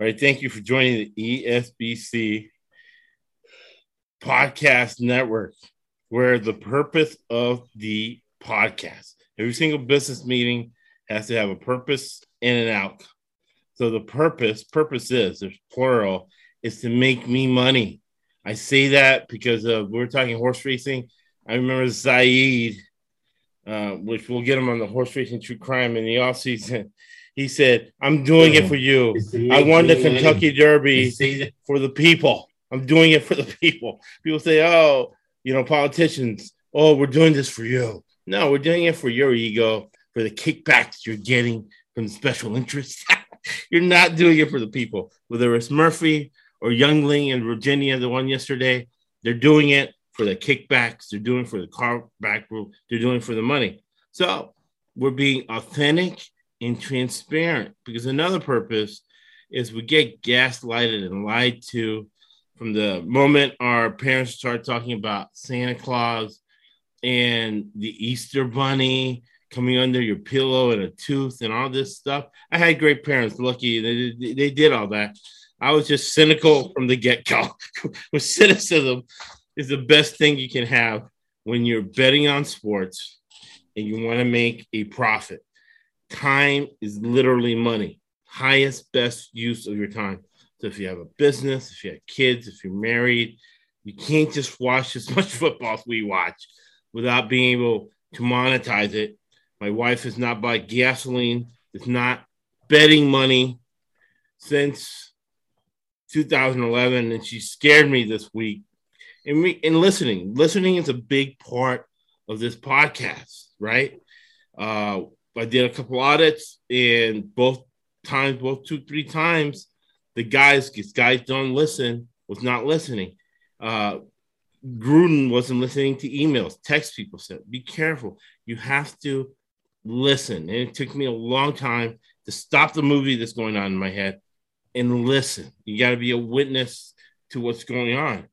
All right, thank you for joining the ESBC podcast network, where the purpose of the podcast, every single business meeting has to have a purpose in and an outcome. So the purpose, purpose is, there's plural, is to make me money. I say that because of we're talking horse racing. I remember Zaid, uh, which we'll get him on the horse racing true crime in the off season. He said, I'm doing it for you. I won the Kentucky Derby for the people. I'm doing it for the people. People say, oh, you know, politicians, oh, we're doing this for you. No, we're doing it for your ego, for the kickbacks you're getting from special interests. you're not doing it for the people. Whether it's Murphy or Youngkin in Virginia, the one yesterday, they're doing it for the kickbacks. They're doing it for the car back group. They're doing it for the money. So we're being authentic and transparent because another purpose is we get gaslighted and lied to from the moment our parents start talking about Santa Claus and the Easter Bunny coming under your pillow and a tooth and all this stuff. I had great parents, lucky they, they did all that. I was just cynical from the get go. With cynicism is the best thing you can have when you're betting on sports and you want to make a profit time is literally money. Highest, best use of your time. So if you have a business, if you have kids, if you're married, you can't just watch as much football as we watch without being able to monetize it. My wife has not bought gasoline, it's not betting money since 2011, and she scared me this week. And, we, and listening, listening is a big part of this podcast, right? Uh, I did a couple audits, and both times, both two, three times, the guys, these guys don't listen, was not listening. Uh, Gruden wasn't listening to emails, text people said, be careful. You have to listen. And it took me a long time to stop the movie that's going on in my head and listen. You got to be a witness to what's going on.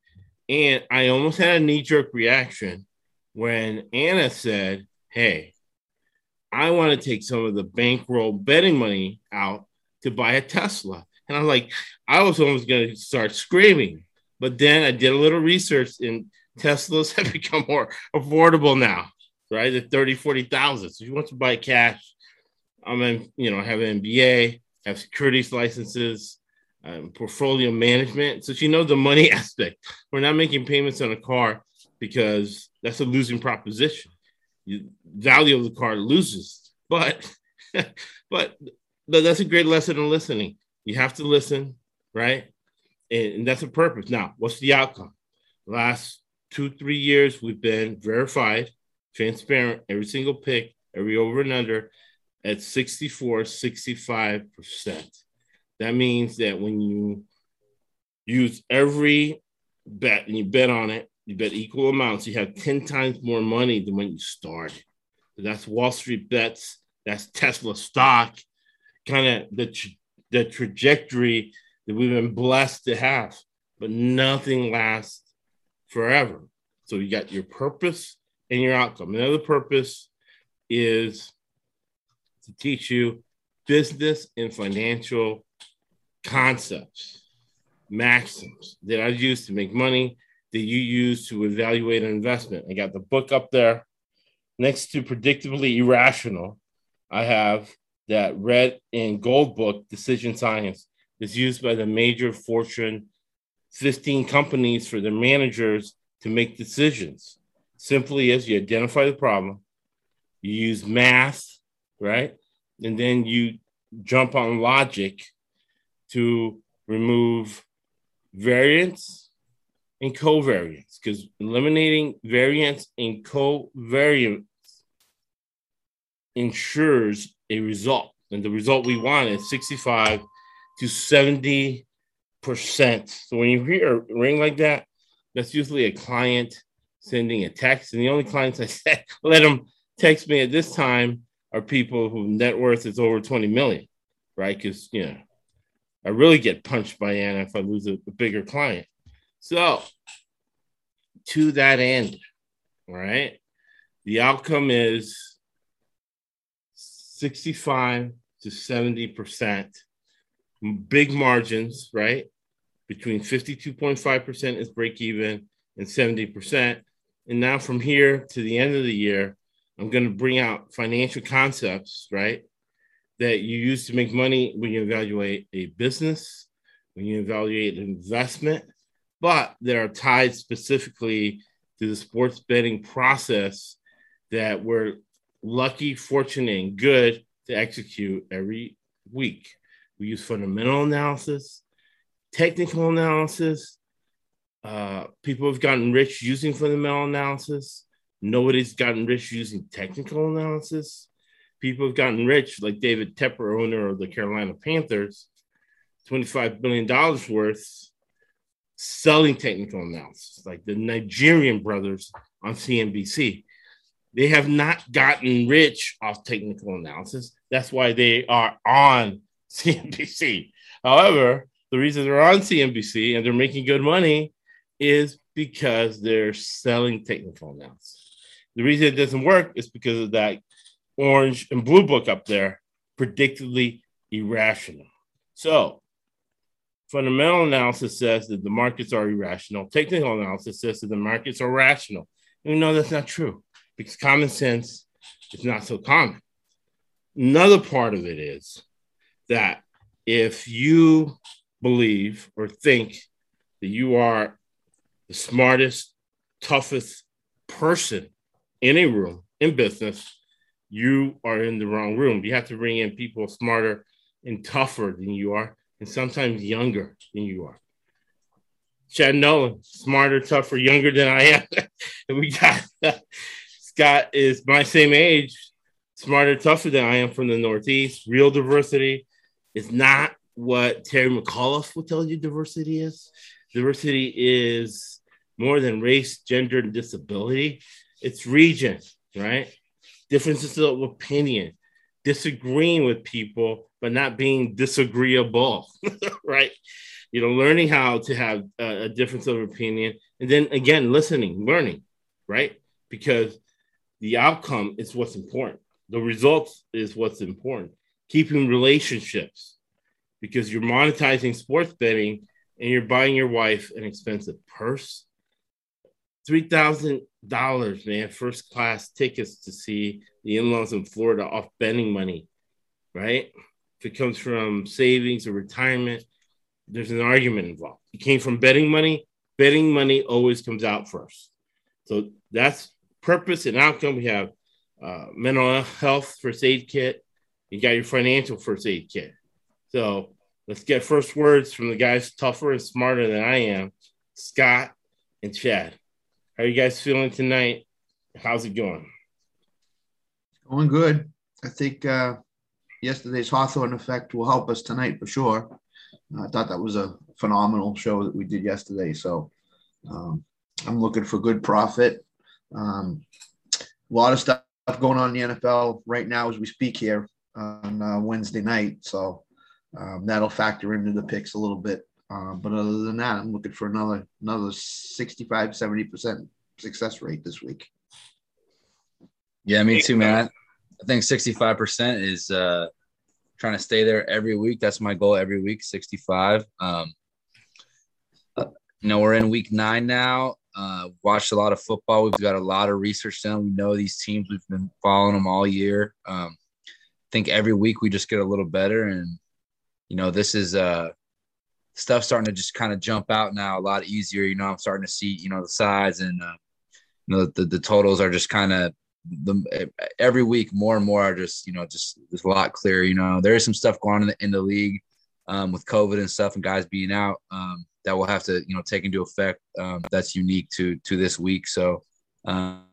And I almost had a knee jerk reaction when Anna said, Hey, I want to take some of the bankroll betting money out to buy a Tesla. And I'm like, I was almost going to start screaming. But then I did a little research and Teslas have become more affordable now, right? At 30, 40,000. So if you want to buy cash, I'm in, you know, have an MBA, have securities licenses, um, portfolio management. So she knows the money aspect. We're not making payments on a car because that's a losing proposition you, value of the car loses. But but that's a great lesson in listening. You have to listen, right? And, and that's a purpose. Now, what's the outcome? Last two, three years, we've been verified, transparent, every single pick, every over and under at 64, 65%. That means that when you use every bet and you bet on it, you bet equal amounts, you have 10 times more money than when you started. That's Wall Street bets, that's Tesla stock, kind of the, tra- the trajectory that we've been blessed to have, but nothing lasts forever. So you got your purpose and your outcome. Another purpose is to teach you business and financial concepts, maxims that I use to make money that you use to evaluate an investment. I got the book up there. Next to Predictably Irrational, I have that red and gold book, Decision Science, is used by the major Fortune 15 companies for their managers to make decisions. Simply as you identify the problem, you use math, right? And then you jump on logic to remove variance and covariance because eliminating variance and covariance ensures a result. And the result we want is 65 to 70%. So when you hear a ring like that, that's usually a client sending a text. And the only clients I said, let them text me at this time are people whose net worth is over 20 million, right? Because, you know, I really get punched by Anna if I lose a, a bigger client. So, to that end, right, the outcome is 65 to 70% big margins, right? Between 52.5% is break even and 70%. And now from here to the end of the year, I'm going to bring out financial concepts, right? That you use to make money when you evaluate a business, when you evaluate an investment, but that are tied specifically to the sports betting process that we're lucky, fortunate, and good to execute every week. We use fundamental analysis, technical analysis. Uh, people have gotten rich using fundamental analysis. Nobody's gotten rich using technical analysis. People have gotten rich, like David Tepper, owner of the Carolina Panthers, $25 billion worth selling technical analysis, like the Nigerian brothers on CNBC. They have not gotten rich off technical analysis. That's why they are on CNBC. However, the reason they're on CNBC and they're making good money is because they're selling technical analysis. The reason it doesn't work is because of that orange and blue book up there, predictably irrational. So, fundamental analysis says that the markets are irrational. Technical analysis says that the markets are rational. And we know that's not true because common sense is not so common. Another part of it is that if you believe or think that you are the smartest, toughest person in a room in business, you are in the wrong room. You have to bring in people smarter and tougher than you are, and sometimes younger than you are. Chad Nolan, smarter, tougher, younger than I am. and we got Scott is my same age, smarter, tougher than I am from the Northeast. Real diversity is not what Terry McAuliffe will tell you diversity is. Diversity is more than race, gender, and disability. It's region, right? Differences of opinion, disagreeing with people, but not being disagreeable, right? You know, learning how to have a, a difference of opinion, and then again, listening, learning, right? Because the outcome is what's important. The results is what's important. Keeping relationships, because you're monetizing sports betting and you're buying your wife an expensive purse, three thousand dollars, man, first class tickets to see the in-laws in Florida off betting money, right? If it comes from savings or retirement, there's an argument involved. It came from betting money. Betting money always comes out first. So that's purpose and outcome. We have uh, mental health first aid kit. You got your financial first aid kit. So let's get first words from the guys tougher and smarter than I am, Scott and Chad. How are you guys feeling tonight? How's it going? Going good. I think uh, yesterday's Hawthorne effect will help us tonight for sure. I thought that was a phenomenal show that we did yesterday. So um, I'm looking for good profit. Um, a lot of stuff going on in the NFL right now as we speak here on uh, Wednesday night. So um, that'll factor into the picks a little bit. Uh, but other than that, I'm looking for another another 65, 70% success rate this week. Yeah, me too, man. I think 65% is uh, trying to stay there every week. That's my goal every week, 65. Um, you know, we're in week nine now. Uh, watched a lot of football. We've got a lot of research done. We know these teams. We've been following them all year. Um, I think every week we just get a little better, and you know, this is uh, stuff starting to just kind of jump out now a lot easier. You know, I'm starting to see, you know, the sides and, uh, you know, the, the totals are just kind of the every week more and more are just, you know, just, just a lot clearer. You know, there is some stuff going on in the, in the league um, with COVID and stuff and guys being out um, that will have to, you know, take into effect. Um, that's unique to, to this week. So, um,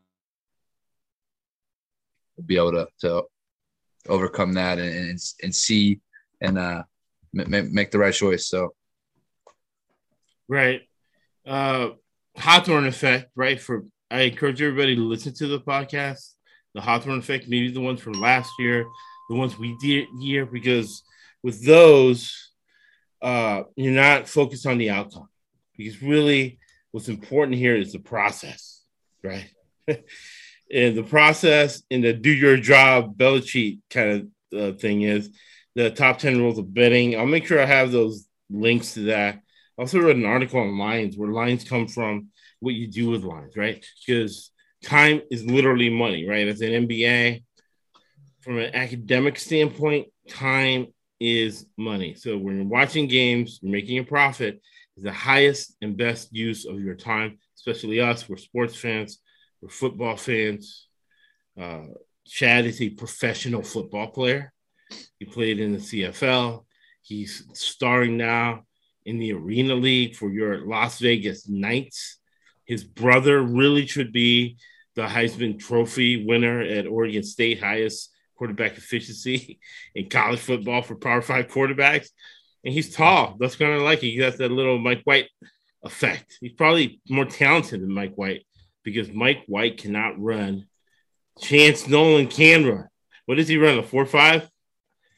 be able to, to overcome that and, and, and see and, uh, make the right choice. So, Right. Uh Hawthorne effect, right? For I encourage everybody to listen to the podcast. The Hawthorne effect, maybe the ones from last year, the ones we did here, because with those, uh, you're not focused on the outcome. Because really what's important here is the process, right? and the process and the do your job Belichick kind of uh, thing is the top 10 rules of betting. I'll make sure I have those links to that. I also read an article on lines where lines come from what you do with lines, right? Because time is literally money, right? As an MBA, from an academic standpoint, time is money. So when you're watching games, you're making a profit, is the highest and best use of your time, especially us. We're sports fans, we're football fans. Uh, Chad is a professional football player. He played in the CFL. He's starring now in the Arena League for your Las Vegas Knights. His brother really should be the Heisman Trophy winner at Oregon State, highest quarterback efficiency in college football for Power Five quarterbacks. And he's tall. That's kind of like it. He has that little Mike White effect. He's probably more talented than Mike White because Mike White cannot run. Chance Nolan can run. What does he run? A four five?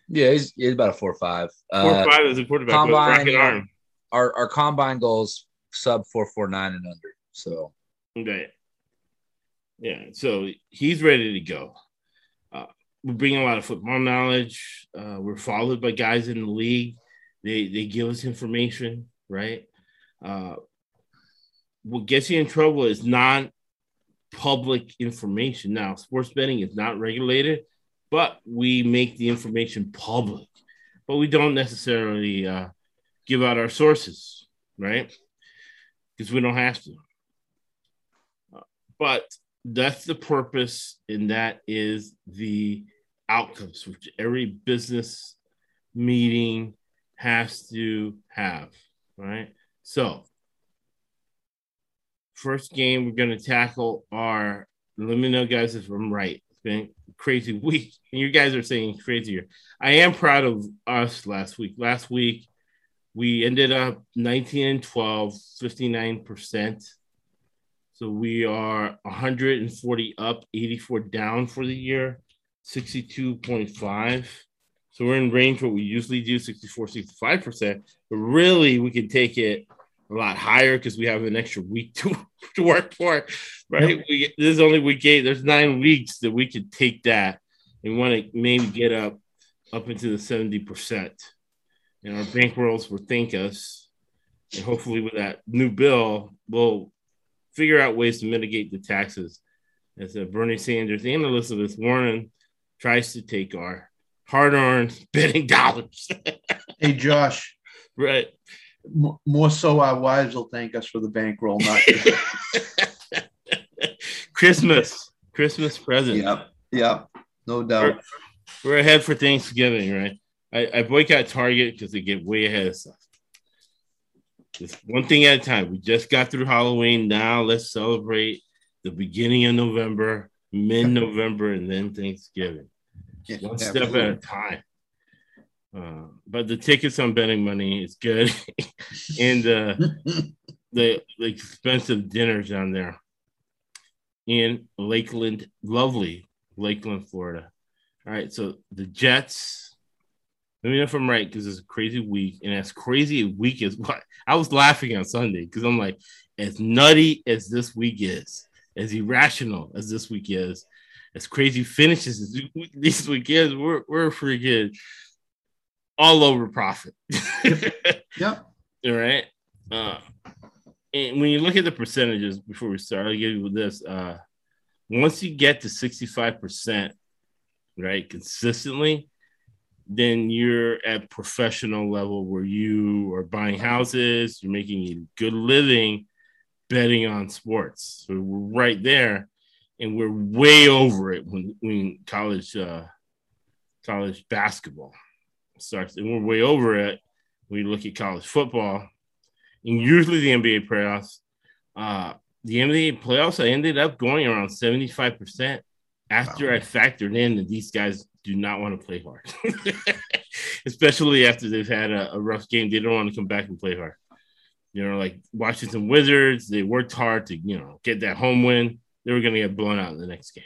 Yeah, he's, he's about a four five. Four uh, five as a quarterback. Combine, arm. Our our combine goals sub four four nine and under. So okay. Yeah, so he's ready to go. Uh, we're bringing a lot of football knowledge. Uh, we're followed by guys in the league. They they give us information, right? Uh, what gets you in trouble is non public information. Now, sports betting is not regulated, but we make the information public, but we don't necessarily uh, give out our sources, right? Because we don't have to. But that's the purpose, and that is the outcomes which every business meeting has to have, right? So, first game we're going to tackle are, let me know, guys, if I'm right. It's been crazy week, and you guys are saying crazier. I am proud of us last week. Last week, we ended up 19 and 12, 59%. So we are 140 up, 84 down for the year, 62.5. So we're in range what we usually do, 64, 65%. But really, we can take it a lot higher because we have an extra week to, to work for, right? Yep. We, this is only week eight. There's nine weeks that we could take that and want to maybe get up up into the 70%. And our bankrolls will thank us. And hopefully, with that new bill, we'll figure out ways to mitigate the taxes. As uh, Bernie Sanders and Elizabeth Warren tries to take our hard-earned betting dollars. hey, Josh. Right. M- more so, our wives will thank us for the bankroll, not Christmas. Christmas present. Yep. Yep. No doubt. We're, we're ahead for Thanksgiving, right? I, I boycott Target because they get way ahead of stuff. Just one thing at a time. We just got through Halloween. Now let's celebrate the beginning of November, mid November, and then Thanksgiving. Yeah, one step at a time. Uh, but the tickets on betting money is good, and uh, the, the expensive dinners down there in Lakeland, lovely Lakeland, Florida. All right, so the Jets let me know if I'm right because it's a crazy week, and as crazy a week as what I was laughing on Sunday because I'm like, as nutty as this week is, as irrational as this week is, as crazy finishes as this week is, we're we're freaking all over profit. yep. All right. Uh, and when you look at the percentages before we start, I'll give you this. Uh, once you get to 65%, right, consistently, then you're at professional level where you are buying houses, you're making a good living betting on sports. So we're right there, and we're way over it when when college uh, college basketball starts, and we're way over it when you look at college football, and usually the NBA playoffs. Uh, the NBA playoffs, I ended up going around seventy five percent after wow. I factored in that these guys do not want to play hard, especially after they've had a, a, rough game. They don't want to come back and play hard. You know, like Washington Wizards, they worked hard to you know get that home win. They were going to get blown out in the next game.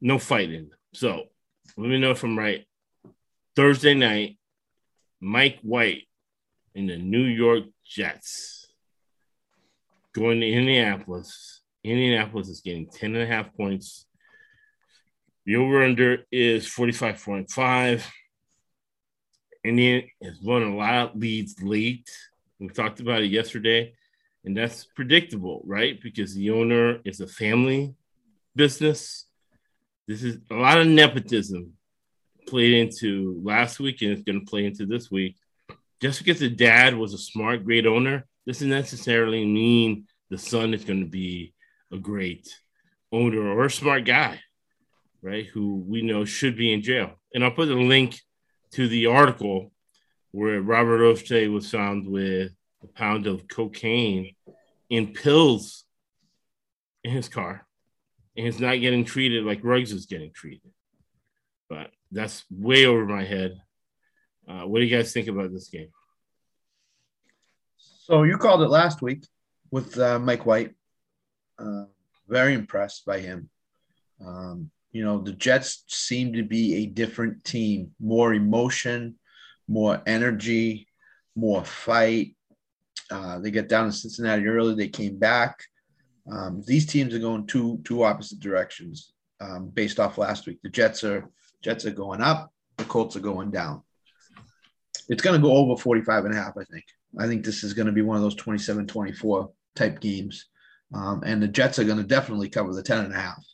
No fighting. So let me know if I'm right. Thursday night, Mike White in the New York Jets going to Indianapolis. Indianapolis is getting 10 and a half points the over under is 45.5. Indian has won a lot of leads late. We talked about it yesterday, and that's predictable, right? Because the owner is a family business. This is a lot of nepotism played into last week, and it's going to play into this week. Just because the dad was a smart, great owner doesn't necessarily mean the son is going to be a great owner or a smart guy, right? Who we know should be in jail. And I'll put a link to the article where Robert Irsay was found with a pound of cocaine in pills in his car. And he's not getting treated like Ruggs is getting treated. But that's way over my head. Uh, what do you guys think about this game? So you called it last week with uh, Mike White. Uh, very impressed by him. Um, you know, the Jets seem to be a different team, more emotion, more energy, more fight. Uh, they get down to Cincinnati early. They came back. Um, these teams are going two two opposite directions um, based off last week. The Jets are Jets are going up. The Colts are going down. It's going to go over 45 and a half, I think. I think this is going to be one of those 27 24 type games. Um, and the Jets are going to definitely cover the 10 and a half.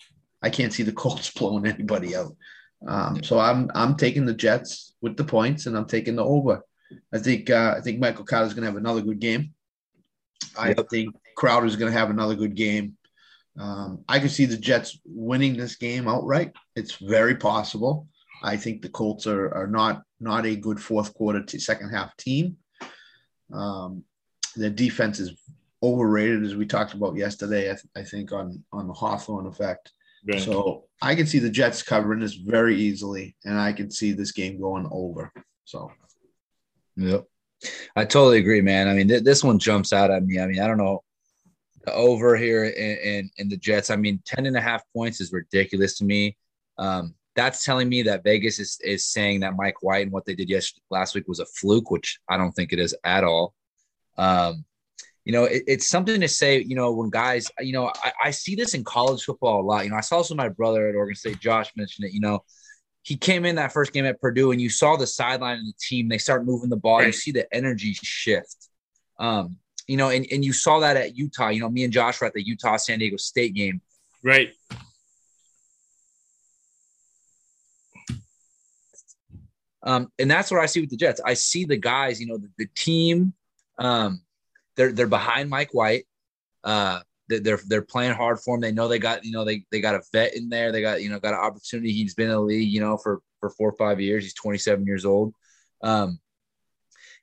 I can't see the Colts blowing anybody out. Um, so I'm I'm taking the Jets with the points, and I'm taking the over. I think uh, I think Michael Carter is going to have another good game. I yep. think Crowder is going to have another good game. Um, I can see the Jets winning this game outright. It's very possible. I think the Colts are, are not not a good fourth quarter to second half team. Um, their defense is overrated, as we talked about yesterday. I, th- I think on on the Hawthorne effect. Right. So I can see the Jets covering this very easily, and I can see this game going over. So, yep, I totally agree, man. I mean, th- this one jumps out at me. I mean, I don't know the over here in, in, in the Jets. I mean, 10 and a half points is ridiculous to me. Um, that's telling me that Vegas is, is saying that Mike White and what they did yesterday last week was a fluke, which I don't think it is at all. Um, you know, it, it's something to say, you know, when guys, you know, I, I, see this in college football a lot. You know, I saw this with my brother at Oregon State, Josh mentioned it, you know, he came in that first game at Purdue and you saw the sideline of the team, they start moving the ball. You see the energy shift. Um, you know, and, and you saw that at Utah. You know, me and Josh were at the Utah San Diego State game. Right. Um, and that's what I see with the Jets. I see the guys, you know, the, the team, um, they're they're behind Mike White. Uh, they're they're playing hard for him. They know they got you know they they got a vet in there. They got you know got an opportunity. He's been in the league you know for for four or five years. He's 27 years old. Um,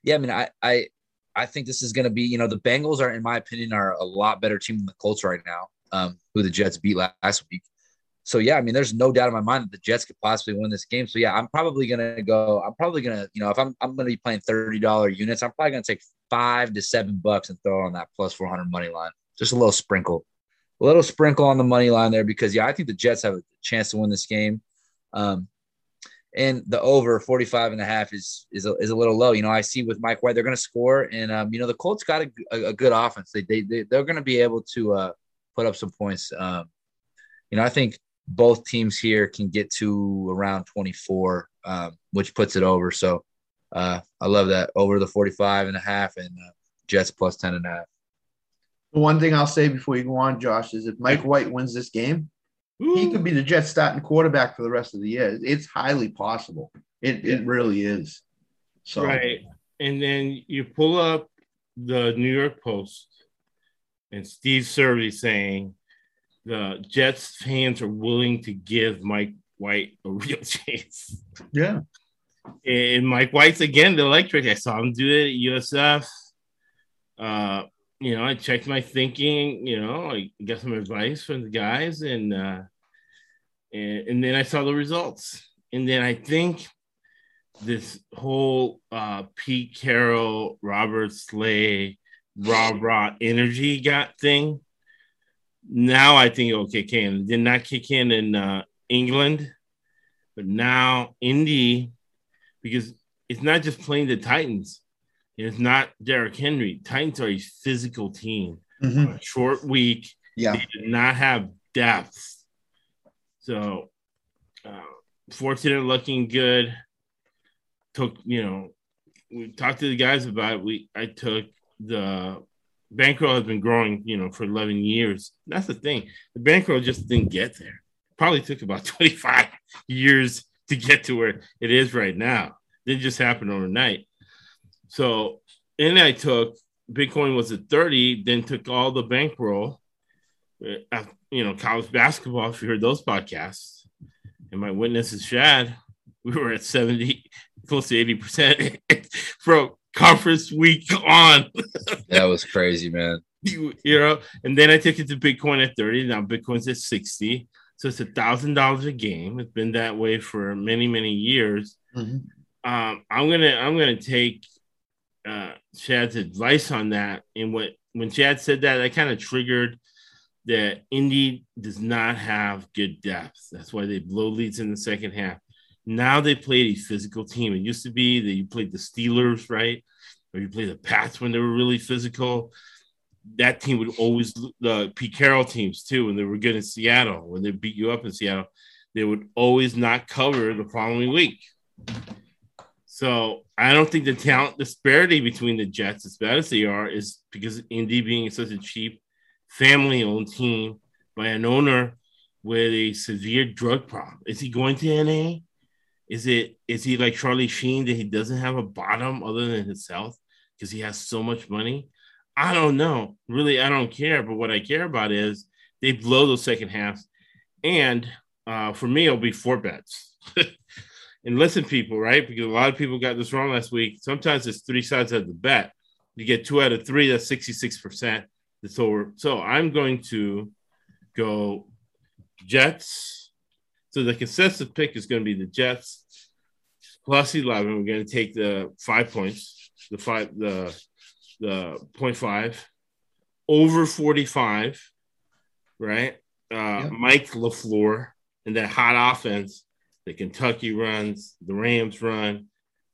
yeah, I mean I I I think this is going to be you know the Bengals are in my opinion are a lot better team than the Colts right now. Um, who the Jets beat last week. So yeah, I mean, there's no doubt in my mind that the Jets could possibly win this game. So yeah, I'm probably gonna go. I'm probably gonna, you know, if I'm I'm gonna be playing thirty dollar units, I'm probably gonna take five to seven bucks and throw on that plus four hundred money line. Just a little sprinkle, a little sprinkle on the money line there because yeah, I think the Jets have a chance to win this game. Um, and the over 45 and a half is is a, is a little low. You know, I see with Mike White, they're going to score, and um, you know the Colts got a, a, a good offense. They they, they they're going to be able to uh, put up some points. Um, you know, I think both teams here can get to around 24, um, which puts it over. So uh, I love that over the 45 and a half and uh, Jets plus 10 and a half. The one thing I'll say before you go on, Josh, is if Mike White wins this game, Ooh. he could be the Jets starting quarterback for the rest of the year. It's highly possible. It, it really is. So right. And then you pull up the New York Post and Steve Serby saying the Jets fans are willing to give Mike White a real chance. Yeah. And Mike White's again the electric. I saw him do it at USF. Uh, you know, I checked my thinking, you know, I got some advice from the guys and uh and, and then I saw the results. And then I think this whole uh Pete Carroll, Robert Saleh, Rob Rott energy got thing now I think it'll kick in. It did not kick in in uh, England, but now Indy, because it's not just playing the Titans. It's not Derrick Henry. Titans are a physical team. Mm-hmm. short week. Yeah. They did not have depth. So, uh, fortunate looking good. took, you know, we talked to the guys about it. We I took the bankroll has been growing, you know, for 11 years. That's the thing. The bankroll just didn't get there. Probably took about 25 years to get to where it is right now. Didn't just happen overnight. So, and I took Bitcoin was at 30, then took all the bankroll, uh, you know, college basketball, if you heard those podcasts. And my witness is Chad. We were at 70, close to 80% from conference week on. that was crazy, man. You, you know, and then I took it to Bitcoin at 30. Now Bitcoin's at 60. So it's a thousand dollars a game. It's been that way for many, many years. Mm-hmm. Um, I'm gonna I'm gonna take uh, Chad's advice on that. And what when Chad said that, that kind of triggered that Indy does not have good depth. That's why they blow leads in the second half. Now they play a physical team. It used to be that you played the Steelers, right? Or you played the Pats when they were really physical. That team would always the Pete Carroll teams too, when they were good in Seattle, when they beat you up in Seattle, they would always not cover the following week. So I don't think the talent disparity between the Jets, as bad as they are, is because Indy being such a cheap family-owned team by an owner with a severe drug problem. Is he going to NA? Is it is he like Charlie Sheen that he doesn't have a bottom other than health because he has so much money? I don't know. Really, I don't care. But what I care about is they blow those second halves. And uh, for me, it'll be four bets. and listen, people, right? Because a lot of people got this wrong last week. Sometimes it's three sides of the bet. You get two out of three, that's 66%. That's over. So I'm going to go Jets so the consensus pick is going to be the Jets plus 11. We're going to take the five points, the five, the, the point five over 45, right? Uh, yep. Mike LaFleur and that hot offense that Kentucky runs, the Rams run,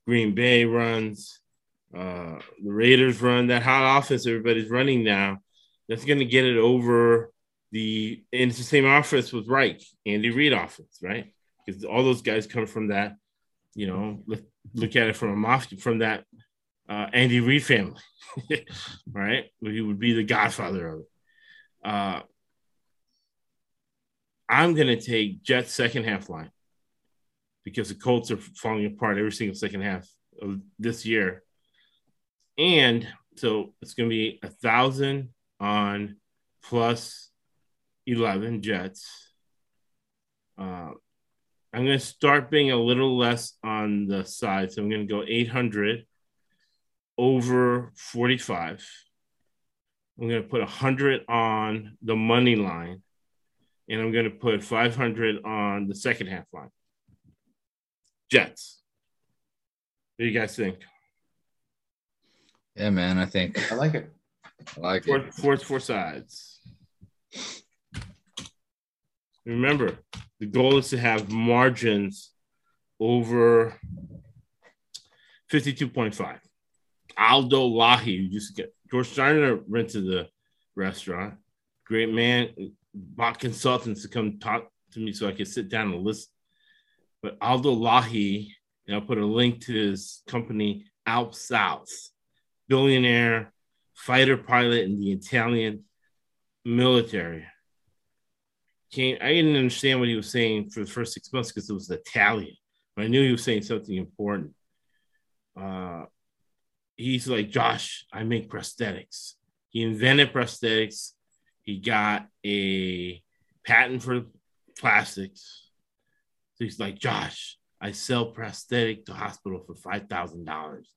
Green Bay runs, uh, the Raiders run, that hot offense everybody's running now. That's going to get it over the and it's the same offense with Reich, Andy Reid offense, right? Because all those guys come from that, you know, look, look at it from a mafia from that uh, Andy Reid family, right? He would be the godfather of it. Uh, I'm gonna take Jets second half line because the Colts are falling apart every single second half of this year, and so it's gonna be a thousand on plus 11 Jets. Uh, I'm going to start being a little less on the side. So I'm going to go 800 over 45. I'm going to put 100 on the money line. And I'm going to put 500 on the second half line. Jets. What do you guys think? Yeah, man. I think I like it. I like four, it. Four, four sides. Remember, the goal is to have margins over 52.5. Aldo Lahi, used to get George Steiner rented the restaurant. Great man, bought consultants to come talk to me so I could sit down and listen. But Aldo Lahi, and I'll put a link to his company, Alp South, billionaire fighter pilot in the Italian military came. I didn't understand what he was saying for the first six months because it was Italian. But I knew he was saying something important. Uh, he's like Josh. I make prosthetics. He invented prosthetics. He got a patent for plastics. So he's like Josh. I sell prosthetic to hospital for five thousand dollars.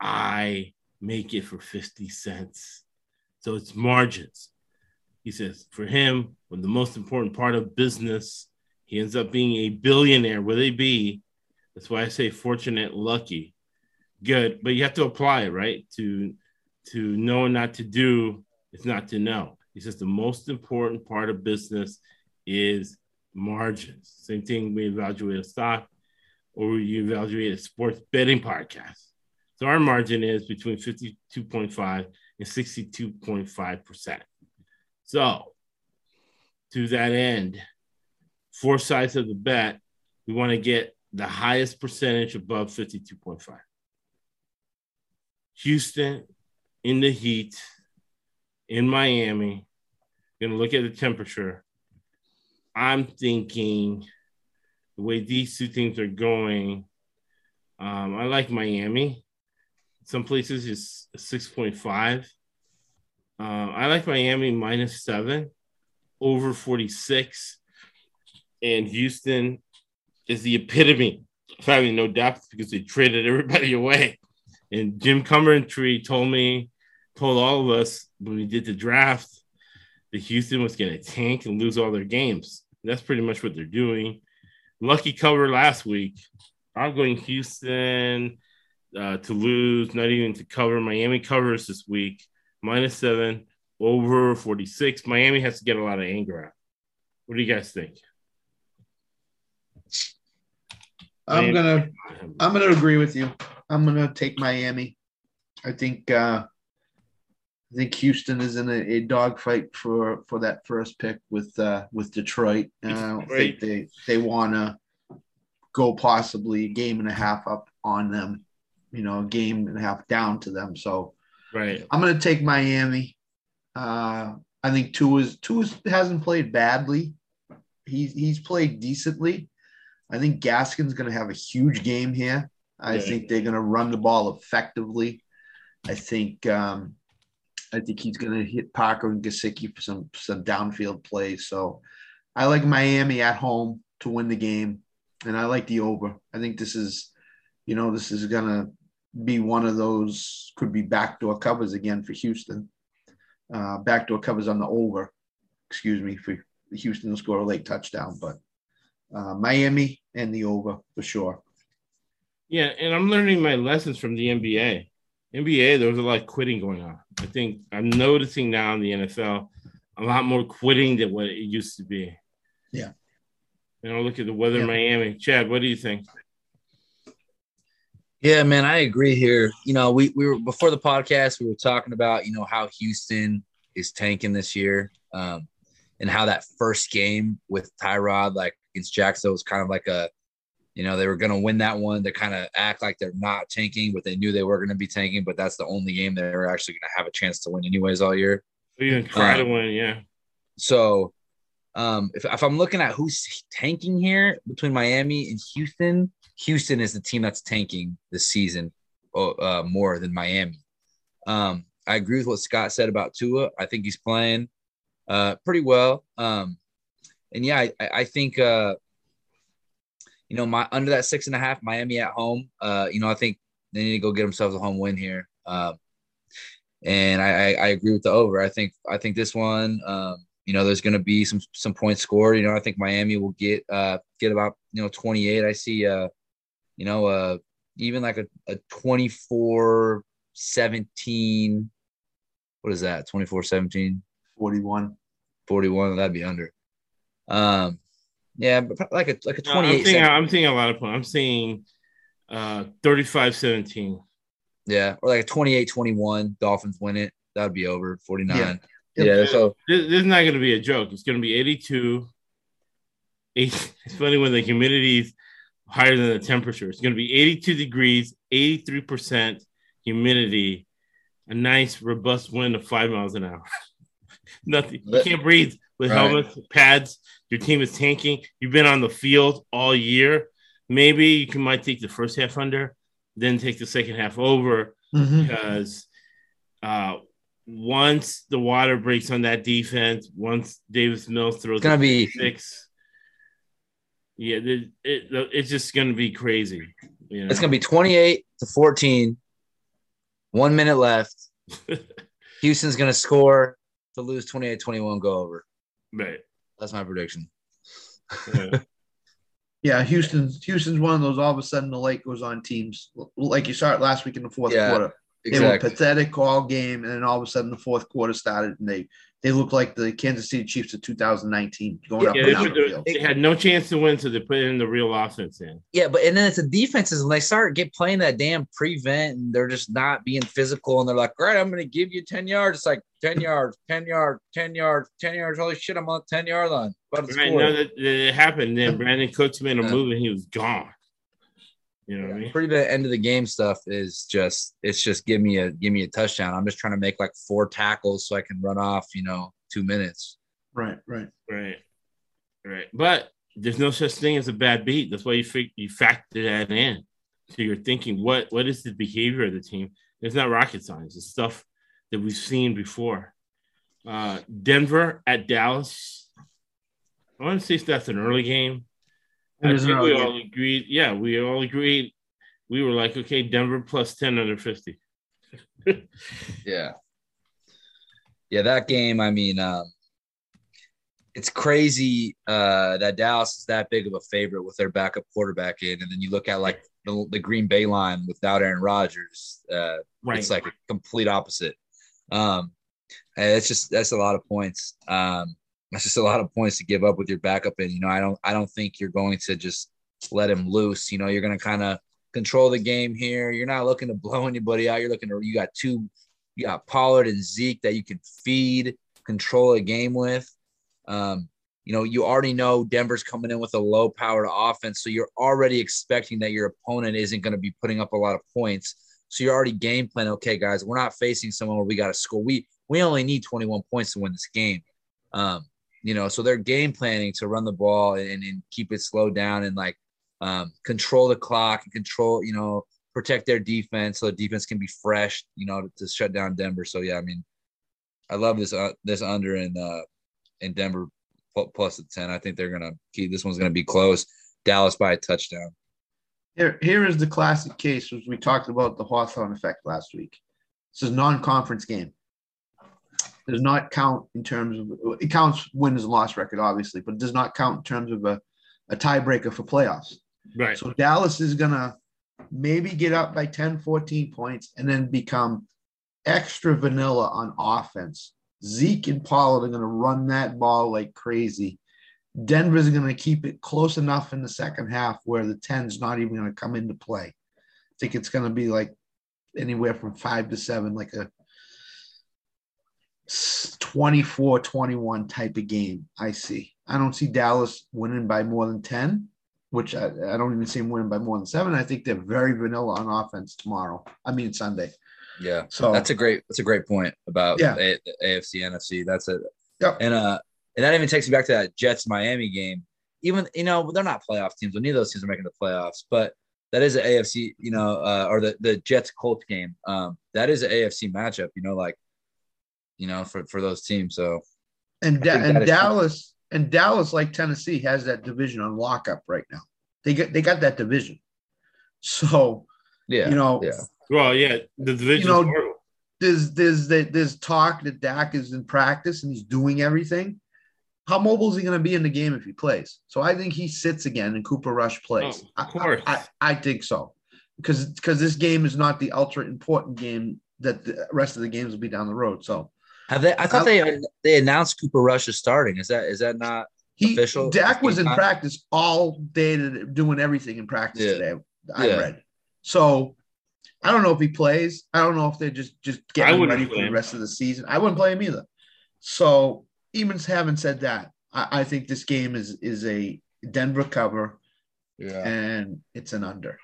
I make it for fifty cents. So it's margins. He says for him, when the most important part of business, he ends up being a billionaire. Will they be? That's why I say fortunate, lucky, good. But you have to apply it, right? To to know not to do is not to know. He says the most important part of business is margins. Same thing we evaluate a stock or you evaluate a sports betting podcast. So our margin is between 52.5 and 62.5 percent. So, to that end, four sides of the bet, we want to get the highest percentage above 52.5. Houston in the heat in Miami. Gonna look at the temperature. I'm thinking the way these two teams are going, um, I like Miami. Some places is 6.5. Uh, I like Miami minus seven, over 46. And Houston is the epitome of having no depth because they traded everybody away. And Jim Cumbertree told me, told all of us when we did the draft, that Houston was going to tank and lose all their games. That's pretty much what they're doing. Lucky cover last week. I'm going Houston uh, to lose, not even to cover. Miami covers this week, minus seven, over 46. Miami has to get a lot of anger out. What do you guys think? I'm gonna I'm gonna agree with you. I'm gonna take Miami. I think uh I think Houston is in a, a dogfight for for that first pick with uh with Detroit. And I don't think they they wanna go possibly a game and a half up on them, you know, a game and a half down to them. So right. I'm gonna take Miami. Uh I think Tua is Tua hasn't played badly. He's he's played decently. I think Gaskin's going to have a huge game here. I yeah. think they're going to run the ball effectively. I think um, I think he's going to hit Parker and Gesicki for some some downfield plays. So I like Miami at home to win the game, and I like the over. I think this is, you know, this is going to be one of those could be backdoor covers again for Houston. Uh, backdoor covers on the over. Excuse me for Houston to score a late touchdown, but uh, Miami and the over for sure. Yeah, and I'm learning my lessons from the NBA. NBA, there was a lot of quitting going on. I think I'm noticing now in the NFL a lot more quitting than what it used to be. Yeah. You know, look at the weather yeah. in Miami. Chad, what do you think? Yeah, man, I agree here. You know, we, we were before the podcast, we were talking about, you know, how Houston is tanking this year. Um, and how that first game with Tyrod, like against Jacksonville was kind of like a, you know, they were going to win that one. They kind of act like they're not tanking, but they knew they were going to be tanking. But that's the only game they were actually going to have a chance to win, anyways, all year. You try um, to win, yeah. So, um, if, if I'm looking at who's tanking here between Miami and Houston, Houston is the team that's tanking this season uh, more than Miami. Um, I agree with what Scott said about Tua. I think he's playing uh, pretty well. Um, and yeah, I, I think uh, you know my under that six and a half Miami at home. Uh, you know, I think they need to go get themselves a home win here. Um, and I, I, I agree with the over. I think I think this one, um, you know, there's going to be some some points scored. You know, I think Miami will get uh get about you know 28. I see uh, you know, uh, even like a, a 24 17. What is that? 24 17? 41. 41. That'd be under. Um, yeah, but like a like a 28. No, I'm, seeing, I'm thinking a lot of points. I'm seeing uh 35 17. Yeah, or like a 28 21. Dolphins win it. That would be over 49. Yeah. Yeah, so this, this is not going to be a joke. It's going to be 82. Eight, it's funny when the humidity is higher than the temperature. It's going to be 82 degrees, 83% humidity, a nice robust wind of five miles an hour. Nothing. You can't breathe with right. helmets, pads. Your team is tanking. You've been on the field all year. Maybe you can might take the first half under, then take the second half over mm-hmm. because uh, once the water breaks on that defense, once Davis Mills throws it's gonna be six. Yeah, it, it, it's just gonna be crazy. You know? It's gonna be twenty-eight to fourteen. One minute left. Houston's gonna score to lose 28-21, go over. Right. That's my prediction. Yeah. yeah, Houston's Houston's one of those. All of a sudden, the light goes on teams like you saw it last week in the fourth yeah, quarter. Exactly. They were pathetic all game, and then all of a sudden, the fourth quarter started, and they they look like the Kansas City Chiefs of 2019 going yeah, up and down the field. They had no chance to win, so they put in the real offense in. Yeah, but and then it's the defenses when they start get playing that damn prevent and they're just not being physical and they're like, all right, I'm going to give you 10 yards. It's like 10 yards, 10 yards, 10 yards, 10 yards. Holy shit, I'm on 10 yard line. But right, no, that, that it happened. Then Brandin Cooks made a move and he was gone. You know what I mean? Pretty bit end of the game stuff is just it's just give me a give me a touchdown. I'm just trying to make like four tackles so I can run off, you know, two minutes. Right, right. Right. Right. But there's no such thing as a bad beat. That's why you fi- you factor that in. So you're thinking, what what is the behavior of the team? It's not rocket science. It's stuff that we've seen before. Uh, Denver at Dallas. I want to see if that's an early game. It I is an think we early all agreed. Yeah, we all agreed. We were like, okay, Denver plus 10 under 50. Yeah. Yeah, that game, I mean, um, it's crazy uh, that Dallas is that big of a favorite with their backup quarterback in. And then you look at like the, the Green Bay line without Aaron Rodgers, uh, it's like a complete opposite. Um, and it's just that's a lot of points. Um, that's just a lot of points to give up with your backup. And you know, I don't I don't think you're going to just let him loose. You know, you're going to kind of control the game here. You're not looking to blow anybody out. You're looking to you got two, you got Pollard and Zeke that you can feed, control a game with. Um, you know, you already know Denver's coming in with a low powered offense, so you're already expecting that your opponent isn't going to be putting up a lot of points. So you're already game plan. Okay, guys, we're not facing someone where we got to score. We we only need 21 points to win this game. Um, you know, so they're game planning to run the ball and, and keep it slowed down and like um, control the clock and control, you know, protect their defense so the defense can be fresh, you know, to, to shut down Denver. So yeah, I mean, I love this uh, this under in uh, in Denver plus the 10. I think they're gonna keep this one's gonna be close. Dallas by a touchdown. Here, here is the classic case, which we talked about the Hawthorne effect last week. This is non-conference game. Does not count in terms of it counts wins and loss record, obviously, but it does not count in terms of a, a tiebreaker for playoffs. right. So Dallas is gonna maybe get up by 10, 14 points and then become extra vanilla on offense. Zeke and Pollard are gonna run that ball like crazy. Denver's gonna keep it close enough in the second half where the 10's not even gonna come into play. I think it's gonna be like anywhere from five to seven, like a 24 21 type of game. I see. I don't see Dallas winning by more than 10, which I, I don't even see them winning by more than seven. I think they're very vanilla on offense tomorrow. I mean, Sunday. Yeah. So That's a great that's a great point about Yeah. A- AFC NFC. That's it. Yep. And uh and that even takes me back to that Jets Miami game. Even you know they're not playoff teams. Well, neither of those teams are making the playoffs, but that is an AFC. You know, uh, or the the Jets Colts game. Um, that is an AFC matchup. You know, like you know for for those teams. So and da- and that is- Dallas and Dallas, like Tennessee, has that division on lockup right now. They get they got that division. So yeah, you know, yeah, Well, yeah, the division You know, horrible. there's there's there's talk that Dak is in practice and he's doing everything. How mobile is he going to be in the game if he plays? So I think he sits again and Cooper Rush plays. Oh, of course. I, I, I think so because because this game is not the ultra important game that the rest of the games will be down the road. So Have they? I thought they they announced Cooper Rush is starting. Is that is that not? he Official Dak was in time? practice all day, to, doing everything in practice Yeah. today. I Yeah. read. So I don't know if he plays. I don't know if they're just just getting ready play for the rest of the season. I wouldn't play him either. So even having said that, I, I think this game is is a Denver cover Yeah. and it's an under.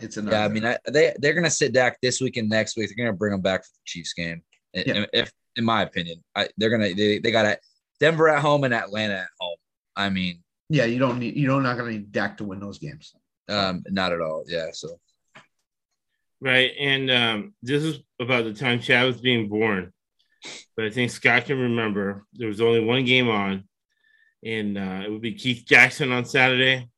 It's an Yeah, I mean, I, they they're gonna sit Dak this week and next week. They're gonna bring him back for the Chiefs game. Yeah. If, in my opinion, I, they're gonna they, they got it Denver at home and Atlanta at home. I mean, yeah, you don't need you don't not gonna need Dak to win those games. um, not at all. Yeah, so Right. And um, this is about the time Chad was being born. But I think Scott can remember there was only one game on, and uh, it would be Keith Jackson on Saturday.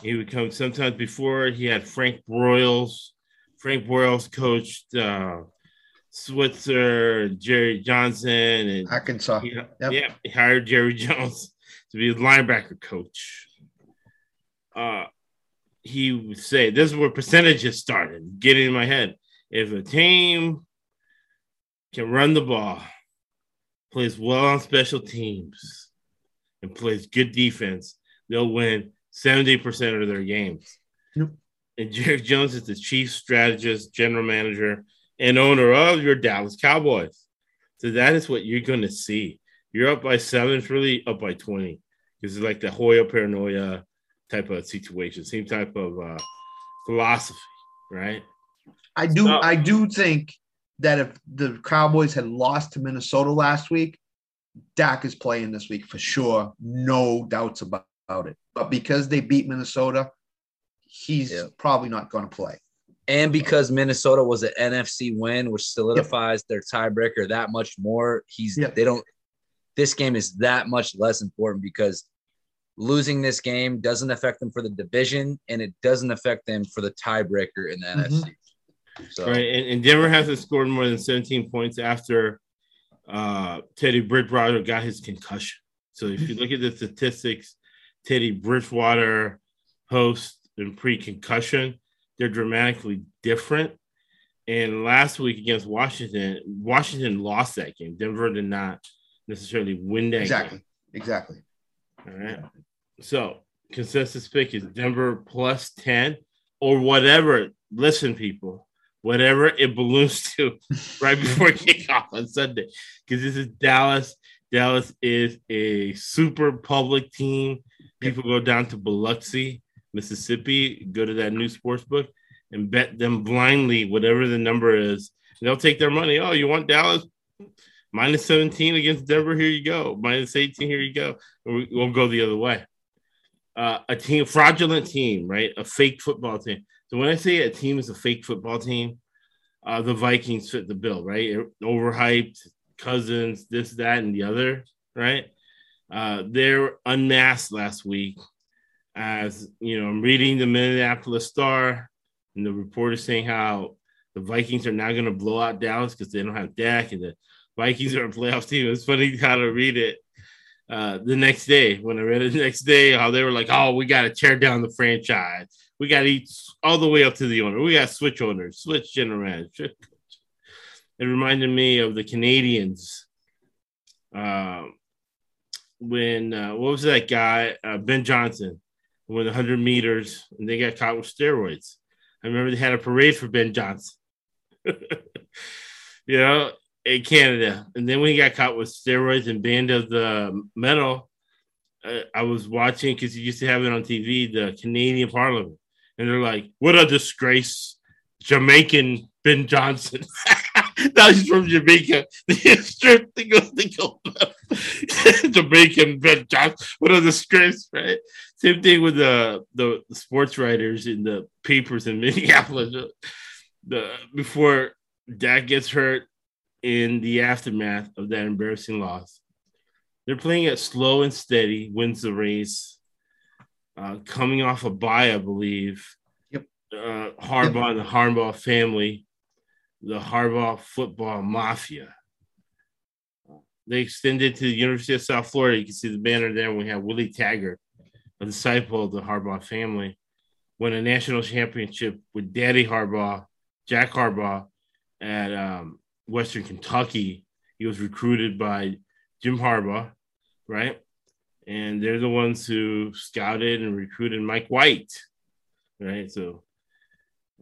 He would come sometimes before. He had Frank Broyles. Frank Broyles coached uh, Switzer, Jerry Johnson, and Arkansas. Yep. yeah, he hired Jerry Jones to be a linebacker coach. Uh, he would say, "This is where percentages started getting in my head. If a team can run the ball, plays well on special teams, and plays good defense, they'll win seventy percent of their games." Yep. And Jerry Jones is the chief strategist, general manager, and owner of your Dallas Cowboys. So that is what you're going to see. You're up by seven, it's really up by 20. This is like the Hoya paranoia type of situation, same type of uh, philosophy, right? I do. So- I do think that if the Cowboys had lost to Minnesota last week, Dak is playing this week for sure. No doubts about, about it. But because they beat Minnesota, he's Yeah. probably not going to play. And because Minnesota was an NFC win, which solidifies their tiebreaker that much more, he's Yep. they don't. This game is that much less important because losing this game doesn't affect them for the division, and it doesn't affect them for the tiebreaker in the Mhm. NFC. So Right, and, and Denver hasn't scored more than 17 points after uh, Teddy Bridgewater got his concussion. So if you look at the statistics, Teddy Bridgewater post and pre-concussion, they're dramatically different. And last week against Washington, Washington lost that game. Denver did not necessarily win that Exactly. game. Exactly. Exactly. All right. So consensus pick is Denver plus 10 or whatever. Listen, people, whatever it balloons to right before kickoff on Sunday. Because this is Dallas. Dallas is a super public team. People go down to Biloxi, Mississippi, go to that new sports book and bet them blindly, whatever the number is. They'll take their money. Oh, you want Dallas? Minus 17 against Denver. Here you go. Minus 18. Here you go. We'll go the other way. Uh, a team, fraudulent team, right? A fake football team. So when I say a team is a fake football team, uh, the Vikings fit the bill, right? Overhyped, Cousins, this, that, and the other, right? Uh, they're unmasked last week. As you know, I'm reading the Minneapolis Star, and the reporter saying how the Vikings are now going to blow out Dallas because they don't have Dak, and the Vikings are a playoff team. It's funny how to read it uh, the next day when I read it the next day, how they were like, "Oh, we got to tear down the franchise. We got to eat all the way up to the owner. We got switch owners, switch general manager." It reminded me of the Canadians. Uh, when uh, what was that guy uh, Ben Johnson won 100 meters and they got caught with steroids. I remember they had a parade for Ben Johnson. you know, in Canada. And then when he got caught with steroids and banned of the medal, uh, I was watching because he used to have it on TV, the Canadian Parliament, and they're like, "What a disgrace, Jamaican Ben Johnson." now he's from Jamaica. The strip thing goes to go. Jamaican Ben Johnson. What a disgrace, right? Same thing with the, the the sports writers in the papers in Minneapolis. The before Dak gets hurt in the aftermath of that embarrassing loss. They're playing it slow and steady, wins the race. Uh, coming off a bye, I believe. Yep. Uh, Harbaugh and the Harbaugh family, the Harbaugh football mafia. They extended to the University of South Florida. You can see the banner there. We have Willie Taggart, a disciple of the Harbaugh family, won a national championship with Daddy Harbaugh, Jack Harbaugh, at um, Western Kentucky. He was recruited by Jim Harbaugh, right? And they're the ones who scouted and recruited Mike White, right? So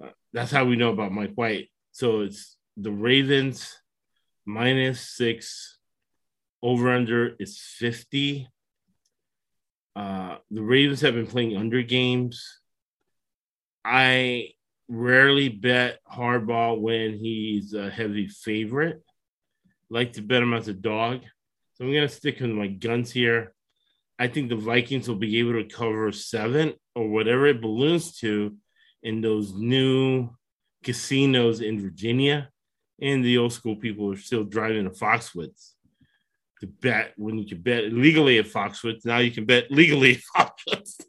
uh, that's how we know about Mike White. So it's the Ravens minus six, over under is 50. Uh, the Ravens have been playing under games. I rarely bet Harbaugh when he's a heavy favorite. Like to bet him as a dog. So I'm gonna stick with my guns here. I think the Vikings will be able to cover seven or whatever it balloons to in those new casinos in Virginia. And the old school people are still driving to Foxwoods to bet when you can bet legally at Foxwoods. Now you can bet legally at Foxwoods.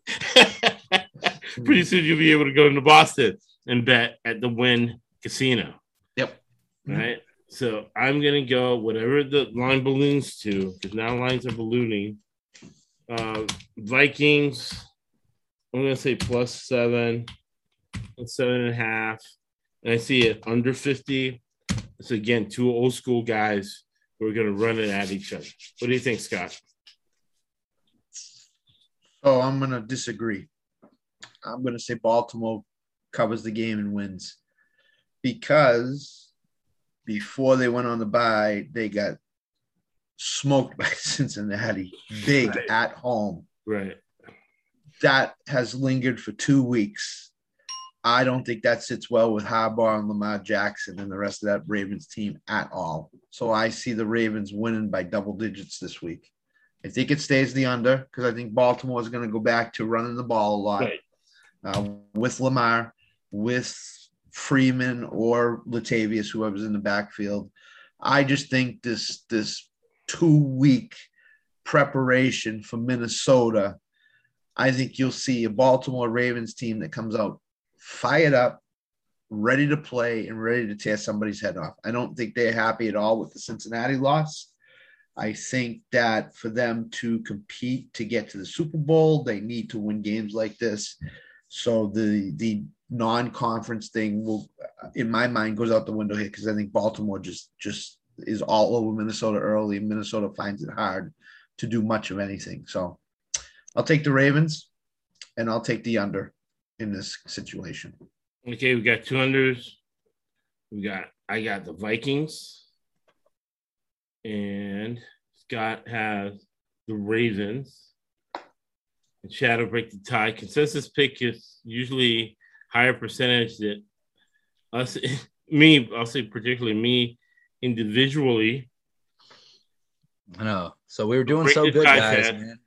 Pretty soon you'll be able to go into Boston and bet at the Wynn Casino. Yep. Right. So I'm gonna go whatever the line balloons to, because now lines are ballooning. Uh, Vikings. I'm gonna say plus seven, seven and a half, and I see it under 50. It's again two old school guys who are gonna run it at each other. What do you think, Scott? Oh, I'm going to disagree. I'm going to say Baltimore covers the game and wins because before they went on the bye, they got smoked by Cincinnati big Right. at home. Right. That has lingered for two weeks. I don't think that sits well with Harbaugh and Lamar Jackson and the rest of that Ravens team at all. So I see the Ravens winning by double digits this week. I think it stays the under because I think Baltimore is going to go back to running the ball a lot Right. uh, with Lamar, with Freeman or Latavius, whoever's in the backfield. I just think this this two week preparation for Minnesota. I think you'll see a Baltimore Ravens team that comes out fired up, ready to play, and ready to tear somebody's head off. I don't think they're happy at all with the Cincinnati loss. I think that for them to compete to get to the Super Bowl, they need to win games like this. So the the non-conference thing will, in my mind, goes out the window here because I think Baltimore just just is all over Minnesota early, Minnesota finds it hard to do much of anything. So I'll take the Ravens, and I'll take the under in this situation. Okay, we got two unders. We got I got the Vikings, and Scott has the Ravens. And Shadow break the tie. Consensus pick is usually higher percentage that us me, I'll say particularly me individually. I know. So we were doing so Break the good, guys. Man.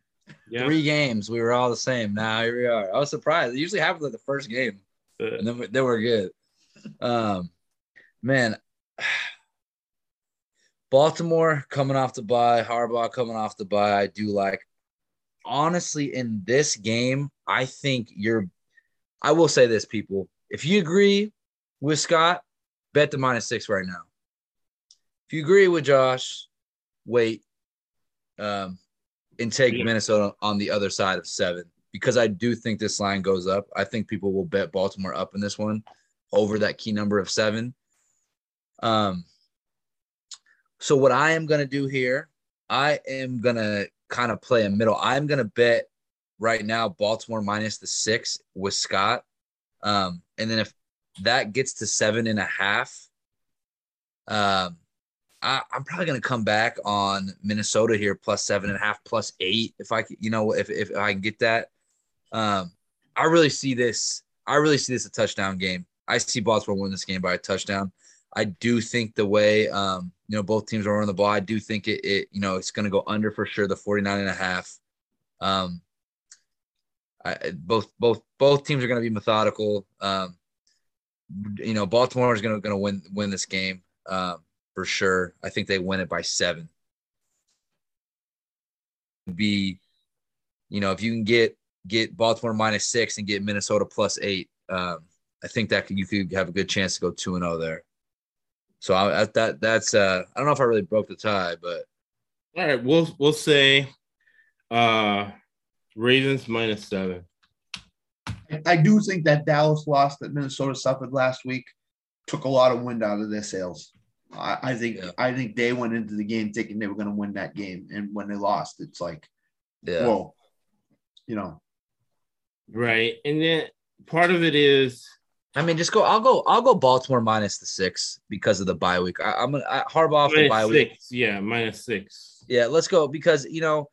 Yeah. Three games, we were all the same. Now here we are. I was surprised. It usually happens like the first game, and then we, then we're good. Um, man, Baltimore coming off the bye, Harbaugh coming off the bye. I do like. Honestly, in this game, I think you're. I will say this, people. If you agree with Scott, bet the minus six right now. If you agree with Josh, wait. Um, and take Yeah. Minnesota on the other side of seven because I do think this line goes up. I think people will bet Baltimore up in this one over that key number of seven. Um, so what I am gonna do here, I am gonna kind of play a middle. I'm gonna bet right now Baltimore minus the six with Scott. Um, and then if that gets to seven and a half, um, I, I'm probably going to come back on Minnesota here plus seven and a half, plus eight. If I, c- you know, if, if I can get that, um, I really see this. I really see this a touchdown game. I see Baltimore win this game by a touchdown. I do think the way, um, you know, both teams are on the ball, I do think it, it you know, it's going to go under for sure, the 49 and a half. Um, I, both, both, both teams are going to be methodical. Um, you know, Baltimore is going to, going to win, win this game. Um, for sure. I think they win it by seven. Be, you know, if you can get get Baltimore minus six and get Minnesota plus eight, um, I think that could, you could have a good chance to go two and zero there. So I, I, that that's uh, I don't know if I really broke the tie, but all right, we'll we'll say uh Ravens minus seven. I do think that Dallas loss that Minnesota suffered last week took a lot of wind out of their sails. I, I think Yeah. I think they went into the game thinking they were going to win that game, and when they lost, it's like, yeah, whoa, you know. Right. And then part of it is I mean, just go. I'll go. I'll go Baltimore minus the six because of the bye week. I, I'm gonna I, Harbaugh for the bye minus week. Yeah, minus six. Yeah, let's go because you know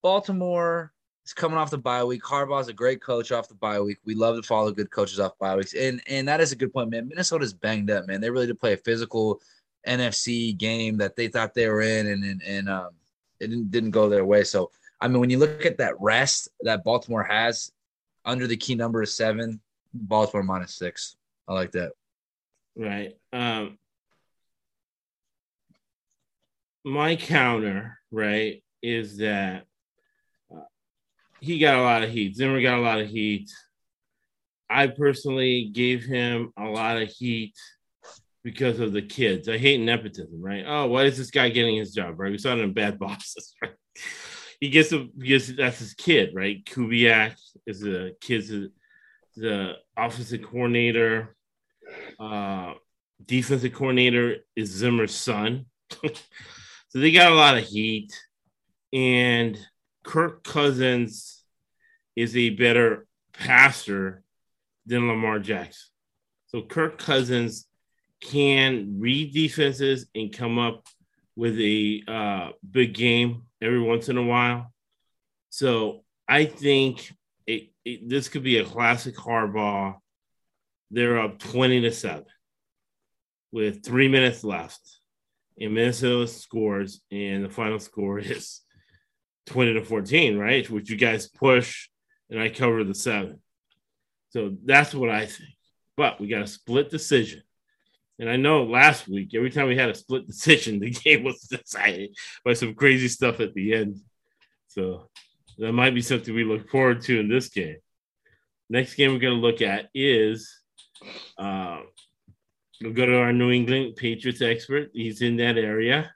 Baltimore is coming off the bye week. Harbaugh's a great coach off the bye week. We love to follow good coaches off bye weeks, and and that is a good point, man. Minnesota's banged up, man. They really did play a physical NFC game that they thought they were in, and and, and um, it didn't, didn't go their way. So I mean, when you look at that rest that Baltimore has under the key number of seven, Baltimore minus six. I like that. Right. Um my counter, right, is that uh, he got a lot of heat. Zimmer got a lot of heat. I personally gave him a lot of heat because of the kids. I hate nepotism, right? Oh, why is this guy getting his job, right? We saw it in Bad Bosses, right? He gets a because that's his kid, right? Kubiak is the kid's the offensive coordinator. Uh, defensive coordinator is Zimmer's son. so they got a lot of heat. And Kirk Cousins is a better passer than Lamar Jackson. So Kirk Cousins can read defenses and come up with a uh, big game every once in a while. So I think it, it, this could be a classic Harbaugh they're up 20 to 7 with three minutes left. And Minnesota scores, and the final score is 20 to 14, right? Which you guys push, and I cover the seven. So that's what I think. But we got a split decision. And I know last week, every time we had a split decision, the game was decided by some crazy stuff at the end. So that might be something we look forward to in this game. Next game we're going to look at is uh, we'll go to our New England Patriots expert. He's in that area.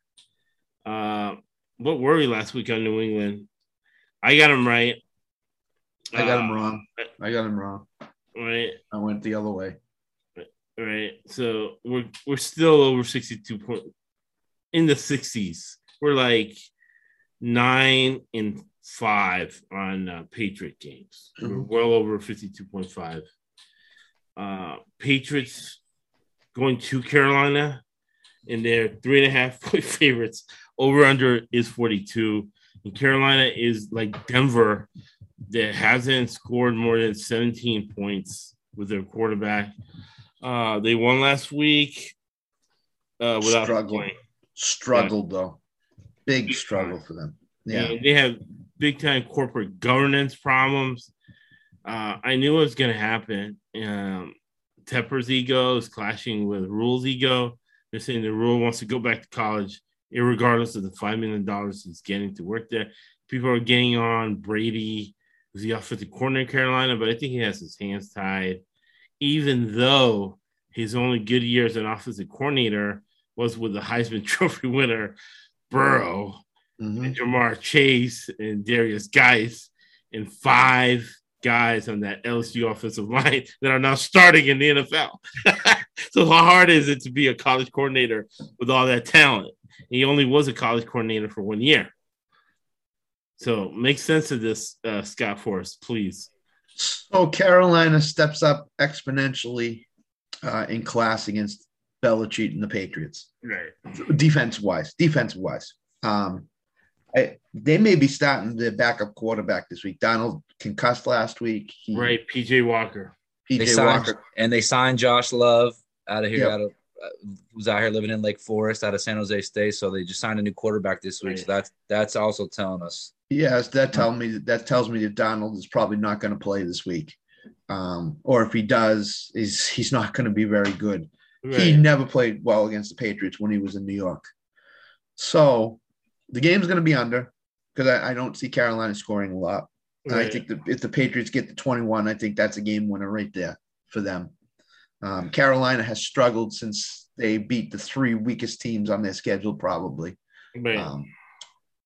Uh, what were we last week on New England? I got him right. I got him Uh, wrong. I got him wrong. Right, I went the other way. Right. So we're we're still over sixty-two point in the sixties. We're like nine and five on uh, Patriot games. We're Mhm. well over fifty-two point five. Uh, Patriots going to Carolina, and they're three and a half point favorites. Over under is forty-two, and Carolina is like Denver that hasn't scored more than 17 points with their quarterback. Uh, they won last week uh, without Struggled. playing. Struggled though. Big Big struggle time. for them. Yeah. And they have big time corporate governance problems. Uh, I knew it was going to happen. Um, Tepper's ego is clashing with Rhule's ego. They're saying the Rule wants to go back to college, regardless of the $5 million he's getting to work there. People are getting on Brady, who's the offensive coordinator in Carolina, but I think he has his hands tied, even though his only good year as an offensive coordinator was with the Heisman Trophy winner, Burrow Mhm. and Ja'Marr Chase and Darius Geis and five guys on that LSU offensive line that are now starting in the NFL. so how hard is it to be a college coordinator with all that talent? He only was a college coordinator for one year. So make sense of this, uh, Scott Forrest, please. So Carolina steps up exponentially uh, in class against Belichick and the Patriots. Right. defense wise, defensive wise. Um, I, they may be starting the backup quarterback this week. Darnold concussed last week. He, Right. PJ Walker. PJ signed Walker. and they signed Josh Love out of here, Yep. out of uh, who's out here living in Lake Forest, out of San Jose State. So they just signed a new quarterback this week. So that's that's also telling us. Yes, that tell me that tells me that Darnold is probably not going to play this week. Um, or if he does, is he's not going to be very good. He never played well against the Patriots when he was in New York. So the game's going to be under because I, I don't see Carolina scoring a lot. And I think that if the Patriots get the 21, I think that's a game winner right there for them. Um, Carolina has struggled since they beat the three weakest teams on their schedule, probably. Um,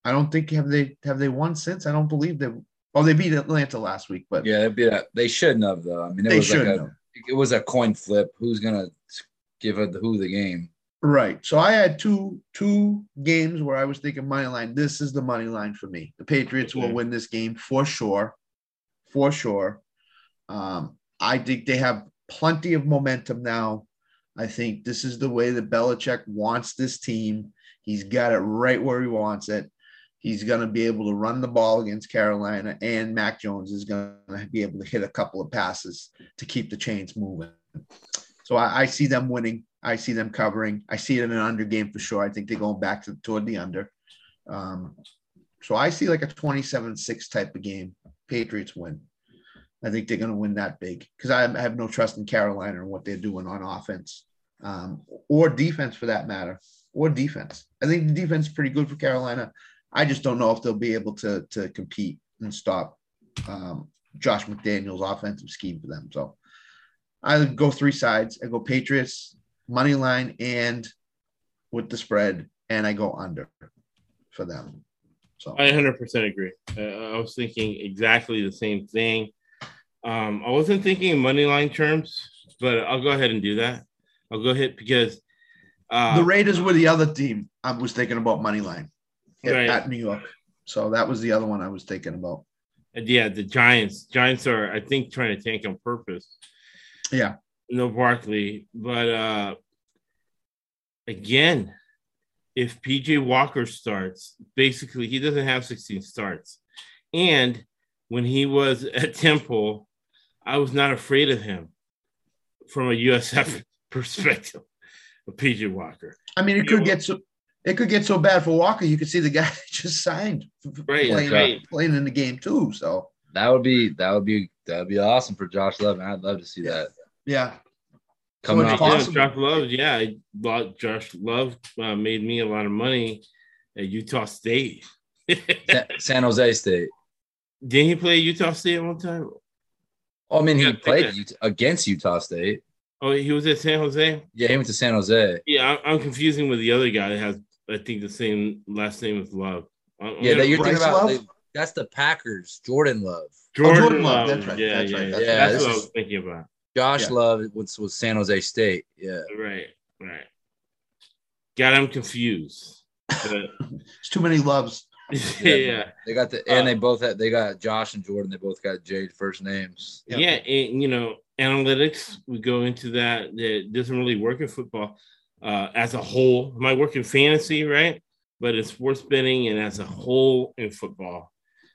I don't think have they have they won since. I don't believe they. Oh, they beat Atlanta last week, but Yeah, it'd be a, they shouldn't have though. I mean, it they was like shouldn't a have. it was a coin flip. Who's gonna give it who the game? Right. So I had two two games where I was thinking money line. This is the money line for me. The Patriots will win this game for sure, for sure. Um, I think they have plenty of momentum now. I think this is the way that Belichick wants this team. He's got it right where he wants it. He's going to be able to run the ball against Carolina, and Mac Jones is going to be able to hit a couple of passes to keep the chains moving. So I, I see them winning. I see them covering. I see it in an under game for sure. I think they're going back to toward the under. Um, so I see like a 27-6 type of game. Patriots win. I think they're going to win that big because I have no trust in Carolina and what they're doing on offense um, or defense for that matter, or defense. I think the defense is pretty good for Carolina. I just don't know if they'll be able to to compete and stop um, Josh McDaniel's offensive scheme for them. So I go three sides. I go Patriots money line and with the spread, and I go under for them. So I 100% agree. Uh, I was thinking exactly the same thing. Um, I wasn't thinking in money line terms, but I'll go ahead and do that. I'll go ahead because uh, the Raiders were the other team I was thinking about money line at, Right. at New York. So that was the other one I was thinking about. yeah, the Giants. Giants are, I think, trying to tank on purpose. Yeah. No Barkley, but uh, again, if PJ Walker starts, basically he doesn't have 16 starts. And when he was at Temple, I was not afraid of him from a USF perspective of PJ Walker. I mean, it could get so it could get so bad for Walker. You could see the guy just signed Right, playing, right. playing in the game too. So That would be that would be that would be awesome for Josh Love. man. I'd love to see Yeah. that yeah, coming it's off. Yeah, possible. Josh Love, yeah, I bought Josh Love uh, made me a lot of money at Utah State. San Jose State. Didn't he play Utah State at one time? Oh, I mean, he Yeah, played that- against Utah State. Oh, he was at San Jose. Yeah, he went to San Jose. Yeah, I'm, I'm confusing with the other guy that has, I think, the same last name as Love. I'm- I'm Yeah, that you're thinking about. Love? they- that's the Packers. Jordan Love. Jordan, oh, Jordan Love, Love. that's right, Yeah, that's yeah, right, yeah. that's right. That's what I is- was thinking about. Josh Yeah. Love was, was San Jose State. Yeah. Right, right. Got him confused. But, it's too many loves. Yeah, They got the and Uh, they both had they got Josh and Jordan. They both got Jade first names. Yeah. yeah, and, you know, analytics. We go into that. That doesn't really work in football uh, as a whole. It might work in fantasy, right? But in sports betting and as a whole in football,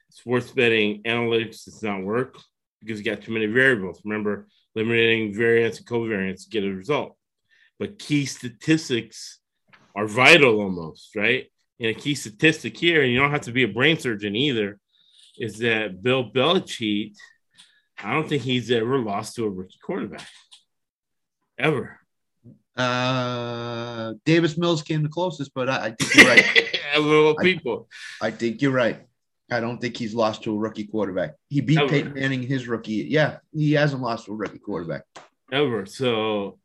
sports betting analytics does not work because you got too many variables. Remember, eliminating variance and covariance to get a result. But key statistics are vital almost, right? And a key statistic here, and you don't have to be a brain surgeon either, is that Bill Belichick, I don't think he's ever lost to a rookie quarterback. Ever. Uh, Davis Mills came the closest, but I, I think you're right. I- people. I think you're right. I don't think he's lost to a rookie quarterback. He beat Ever. Peyton Manning his rookie. Yeah, he hasn't lost to a rookie quarterback. ever. So,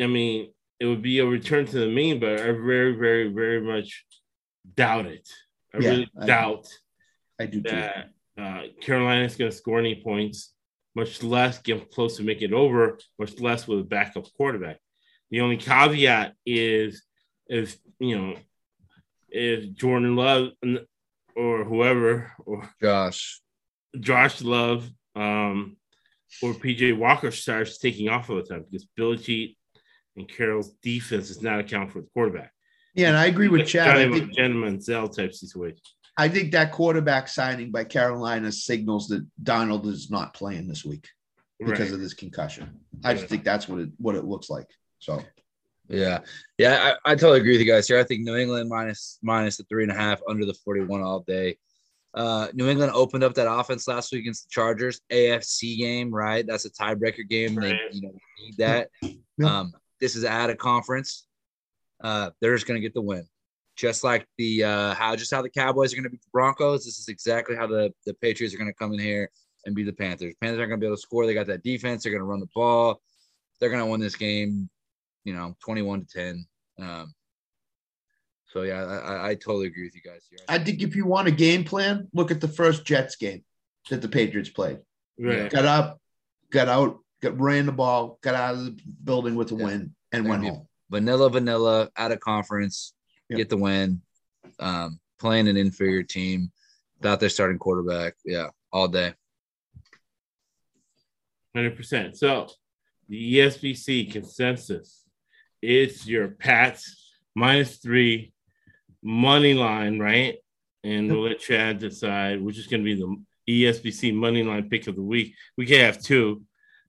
I mean, it would be a return to the mean, but I very, very, very much doubt it. I Yeah, really I- doubt I do too. that uh, Carolina's going to score any points, much less get close to make it over, much less with a backup quarterback. The only caveat is if, you know, if Jordan Love or whoever or Josh. Josh Love um, or PJ Walker starts taking off all the time because Belichick and Carroll's defense does not account for the quarterback. Yeah, and I agree with Chad. Kind I of a think, gentleman Zell type situation. I think that quarterback signing by Carolina signals that Darnold is not playing this week because Right. of this concussion. I just think that's what it what it looks like. So Yeah, yeah, I, I totally agree with you guys here. I think New England minus minus the three and a half under the forty one all day. Uh, New England opened up that offense last week against the Chargers, AFC game, right? That's a tiebreaker game. They Right. you know need that. Yeah. Um, this is at a conference. Uh, they're just gonna get the win, just like the uh, how just how the Cowboys are gonna beat the Broncos. This is exactly how the the Patriots are gonna come in here and beat the Panthers. Panthers aren't gonna be able to score. They got that defense. They're gonna run the ball. They're gonna win this game you know, 21 to 10. Um, so yeah, I, I, I totally agree with you guys here. I think if you want a game plan, look at the first Jets game that the Patriots played. Right. Got up, got out, got ran the ball, got out of the building with a Yeah. win, and They're went gonna be- home. Vanilla, vanilla, out of conference, Yep. get the win, um, playing an inferior team without their starting quarterback. Yeah, all day. Hundred percent. So the ESBC consensus it's your Pats minus three money line, right? And we'll let Chad decide which is going to be the ESBC money line pick of the week. We can have two.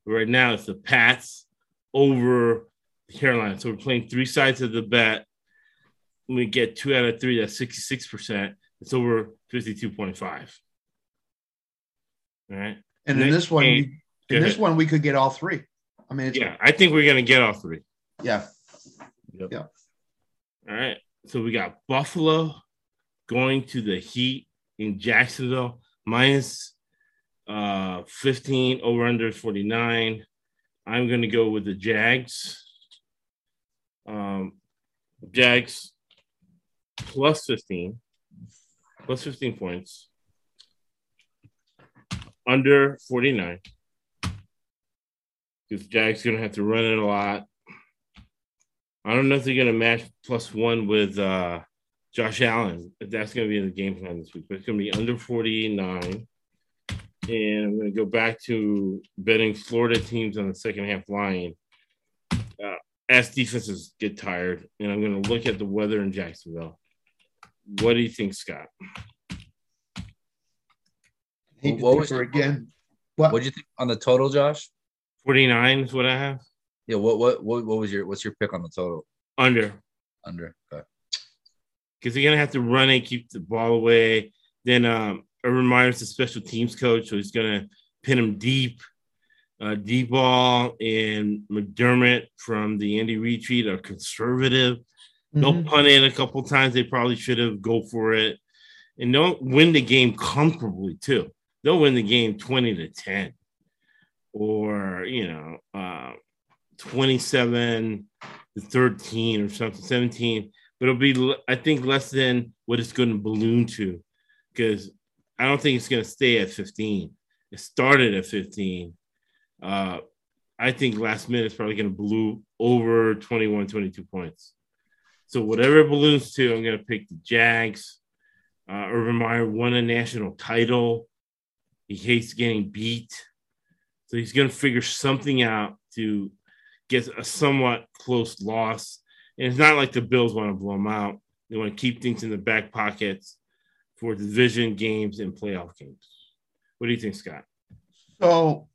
Right now, it's the Pats over Carolina. So we're playing three sides of the bet. We get two out of three. That's sixty-six percent. It's over fifty-two point five. All right. And in this one, game, we- in this ahead. one, we could get all three. I mean, it's, Yeah, I think we're gonna get all three. yeah. Yep. All right. So we got Buffalo going to the Heat in Jacksonville minus uh 15 over under 49. I'm gonna go with the Jags. Um Jags plus 15, plus 15 points. Under 49. Because Jags gonna have to run it a lot. I don't know if they're gonna match plus one with uh Josh Allen, if that's gonna be in the game plan this week, but it's gonna be under 49. And I'm gonna go back to betting Florida teams on the second half line. As defenses get tired, and I'm gonna look at the weather in Jacksonville. What do you think, Scott? Hate What was it? again? What? What'd you think on the total, Josh? 49 is what I have. Yeah. What what what what was your what's your pick on the total? Under. Under. Okay. Because you're gonna have to run it, keep the ball away. Then um Urban Meyer's the special teams coach, so he's gonna pin him deep. Uh, Daboll and McDermott from the Andy Retreat are conservative. They'll Mhm. punt it a couple times. They probably should have go for it, and don't win the game comfortably too. They'll win the game twenty to ten, or you know, uh, twenty-seven to thirteen or something, seventeen. But it'll be, I think, less than what it's going to balloon to, because I don't think it's going to stay at fifteen. It started at fifteen. Uh, I think last minute is probably going to balloon over 21, 22 points. So whatever it balloons to, I'm going to pick the Jags. Uh, Urban Meyer won a national title. He hates getting beat. So he's going to figure something out to get a somewhat close loss. And it's not like the Bills want to blow them out. They want to keep things in the back pockets for division games and playoff games. What do you think, Scott? So,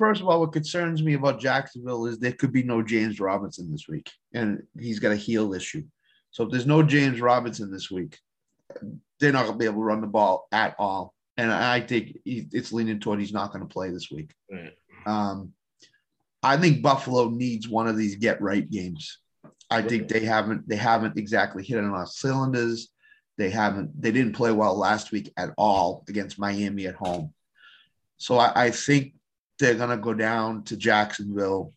first of all, what concerns me about Jacksonville is there could be no James Robinson this week, and he's got a heel issue. So, if there's no James Robinson this week, they're not going to be able to run the ball at all. And I think it's leaning toward he's not going to play this week. Right. Um, I think Buffalo needs one of these get right games. I think they haven't they haven't exactly hit on all cylinders. They haven't they didn't play well last week at all against Miami at home. So I, I think they're gonna go down to Jacksonville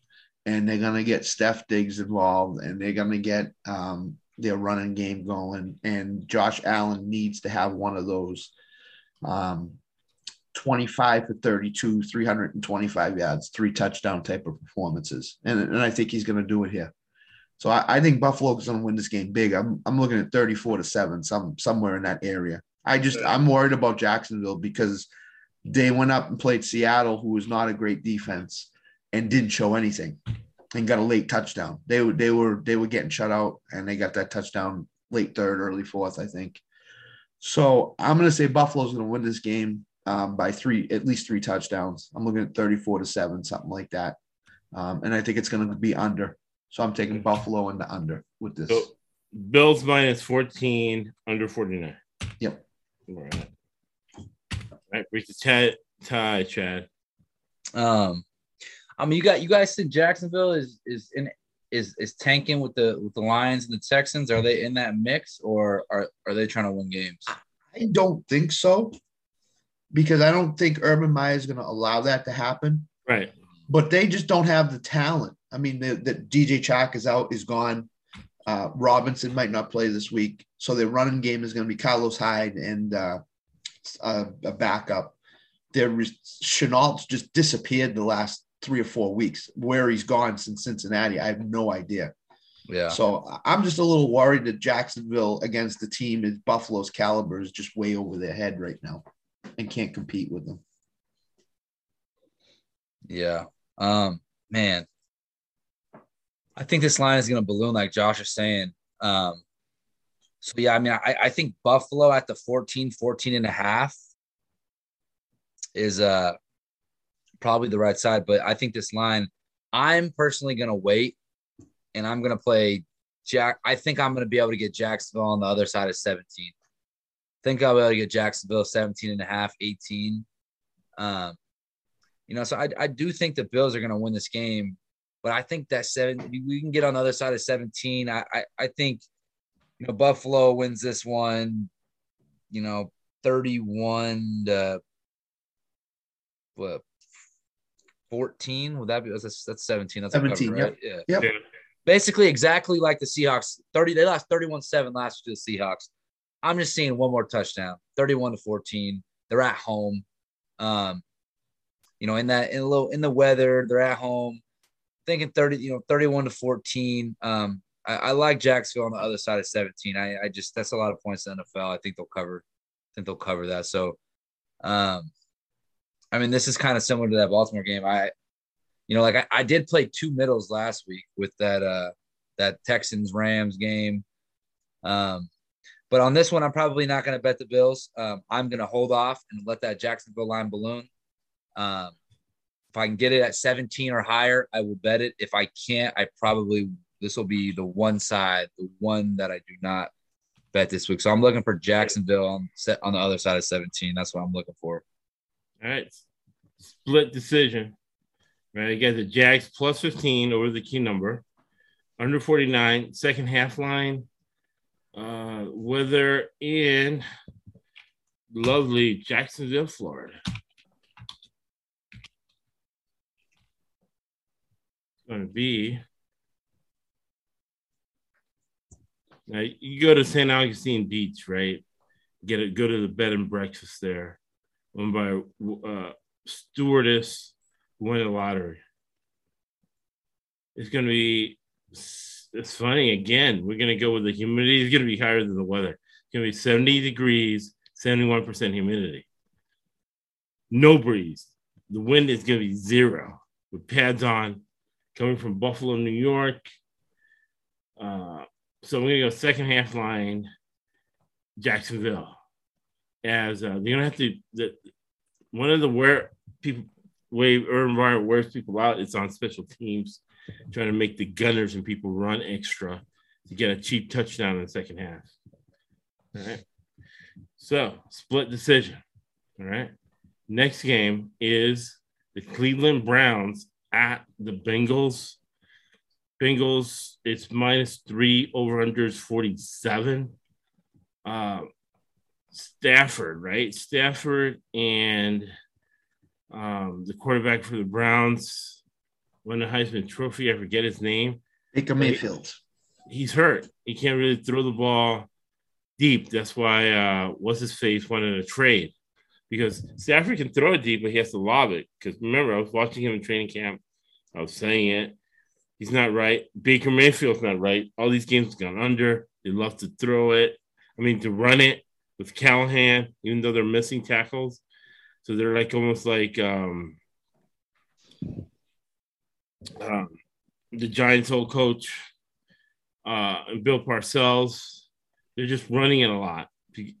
and they're gonna get Stef Diggs involved and they're gonna get um, their running game going. And Josh Allen needs to have one of those um, 25 for 32, 325 yards, three touchdown type of performances. And, and I think he's going to do it here. So I, I think Buffalo is going to win this game big. I'm, I'm looking at 34 to seven, some somewhere in that area. I just I'm worried about Jacksonville because they went up and played Seattle, who was not a great defense, and didn't show anything, and got a late touchdown. They were they were they were getting shut out, and they got that touchdown late third, early fourth, I think. So I'm going to say Buffalo's going to win this game um, by three, at least three touchdowns. I'm looking at 34 to seven, something like that. Um, and I think it's going to be under. So I'm taking Buffalo and the under with this. So Bills minus 14, under 49. Yep. All right. All right, break the tie, tie, Chad. Um, I mean, you got you guys think Jacksonville is is in is is tanking with the with the Lions and the Texans? Are they in that mix, or are are they trying to win games? I don't think so because I don't think Urban Meyer is going to allow that to happen. Right. But they just don't have the talent. I mean, the, the DJ Chark is out, is gone. Uh, Robinson might not play this week, so their running game is going to be Carlos Hyde and uh, a, a backup. Their Shenault's just disappeared the last three or four weeks. Where he's gone since Cincinnati, I have no idea. Yeah. So I'm just a little worried that Jacksonville against the team is Buffalo's caliber is just way over their head right now and can't compete with them. Yeah. Um, man. I think this line is gonna balloon like Josh is saying. Um, so yeah, I mean, I, I think Buffalo at the 14, 14 and a half is uh probably the right side, but I think this line, I'm personally gonna wait and I'm gonna play Jack. I think I'm gonna be able to get Jacksonville on the other side of 17. think I'll be able to get Jacksonville 17 and a half, 18. Um, you know, so I, I do think the Bills are to win this game, but I think that seven we can get on the other side of 17. I, I, I think, you know, Buffalo wins this one, you know, 31 to what 14. Would that be that's, that's 17? That's a cover, 17, right? Yeah. Yep. Basically, exactly like the Seahawks. 30, they lost 31-7 last year to the Seahawks. I'm just seeing one more touchdown, 31 to 14. They're at home. Um, you know, in that in a little in the weather, they're at home. Thinking 30, you know, 31 to 14. Um, I, I like Jacksonville on the other side of 17. I, I just that's a lot of points in the NFL. I think they'll cover, I think they'll cover that. So um I mean, this is kind of similar to that Baltimore game. I you know, like I, I did play two middles last week with that uh that Texans Rams game. Um, but on this one, I'm probably not going to bet the Bills. Um, I'm going to hold off and let that Jacksonville line balloon. Um, if I can get it at 17 or higher, I will bet it. If I can't, I probably this will be the one side, the one that I do not bet this week. So I'm looking for Jacksonville on set on the other side of 17. That's what I'm looking for. All right. Split decision. Right. I got the Jags plus 15 over the key number. Under 49, second half line. Uh, weather in lovely Jacksonville, Florida. It's going to be. Now you go to St. Augustine Beach, right? Get it. Go to the bed and breakfast there, owned by uh, stewardess who won the lottery. It's going to be. It's funny again. We're going to go with the humidity. It's going to be higher than the weather. It's to be 70 degrees, 71% humidity. No breeze. The wind is going to be zero with pads on coming from Buffalo, New York. Uh, so we're gonna go second half line, Jacksonville. As uh, they're gonna have to the one of the where people way urban environment wears people out. It's on special teams, trying to make the gunners and people run extra to get a cheap touchdown in the second half. All right. So split decision. All right. Next game is the Cleveland Browns at the Bengals. Bengals, it's minus three, over unders 47. Uh, Stafford, right? Stafford and um, the quarterback for the Browns won the Heisman Trophy. I forget his name. Baker Mayfield. He's hurt. He can't really throw the ball deep. That's why uh, what's his face wanted a trade because Stafford can throw it deep, but he has to lob it. Because remember, I was watching him in training camp. I was saying it. He's not right. Baker Mayfield's not right. All these games gone under. They love to throw it. I mean, to run it with Callahan, even though they're missing tackles. So they're like almost like um, um, the Giants' old coach uh, Bill Parcells. They're just running it a lot.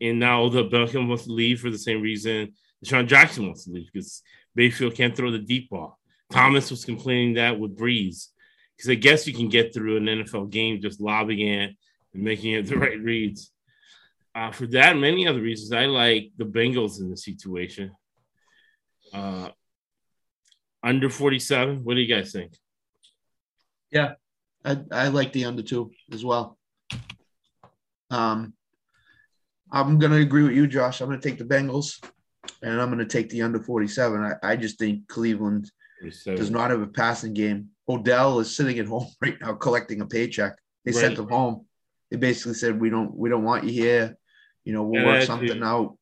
And now the Beckham wants to leave for the same reason Sean Jackson wants to leave because Mayfield can't throw the deep ball. Thomas was complaining that with Brees because I guess you can get through an NFL game just lobbing it and making it the right reads. Uh, for that and many other reasons, I like the Bengals in the situation. Uh, under 47. What do you guys think? Yeah, I, I like the under two as well. Um, I'm going to agree with you, Josh. I'm going to take the Bengals and I'm going to take the under 47. I, I just think Cleveland does not have a passing game. Odell is sitting at home right now collecting a paycheck. They right. sent him home. They basically said, "We don't, we don't want you here. You know, we'll yeah, work something out."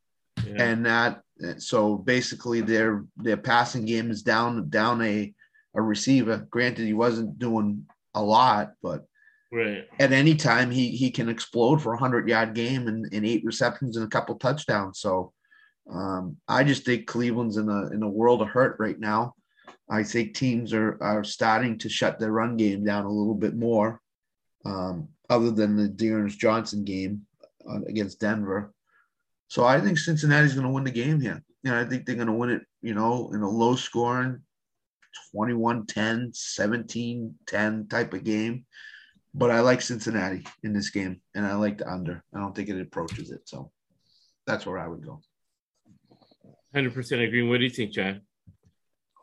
Yeah. And that, so basically, their their passing game is down down a a receiver. Granted, he wasn't doing a lot, but right. at any time he he can explode for a hundred yard game and, and eight receptions and a couple touchdowns. So um, I just think Cleveland's in a in a world of hurt right now. I think teams are are starting to shut their run game down a little bit more, um, other than the D'Ernest Johnson game uh, against Denver. So I think Cincinnati's going to win the game here. And I think they're going to win it, you know, in a low scoring 21 10, 17 10 type of game. But I like Cincinnati in this game and I like the under. I don't think it approaches it. So that's where I would go. 100% agree. What do you think, John?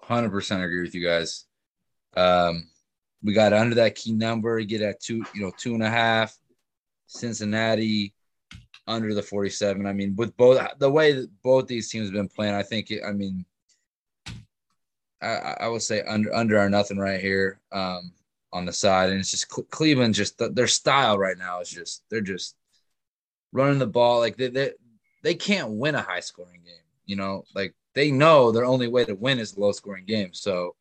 100% agree with you guys. Um, we got under that key number, get at two, you know, two and a half. Cincinnati under the 47. I mean, with both the way that both these teams have been playing, I think, it, I mean, I, I would say under under our nothing right here um, on the side, and it's just Cleveland. Just the, their style right now is just they're just running the ball like they they they can't win a high scoring game. You know, like they know their only way to win is low scoring games. So,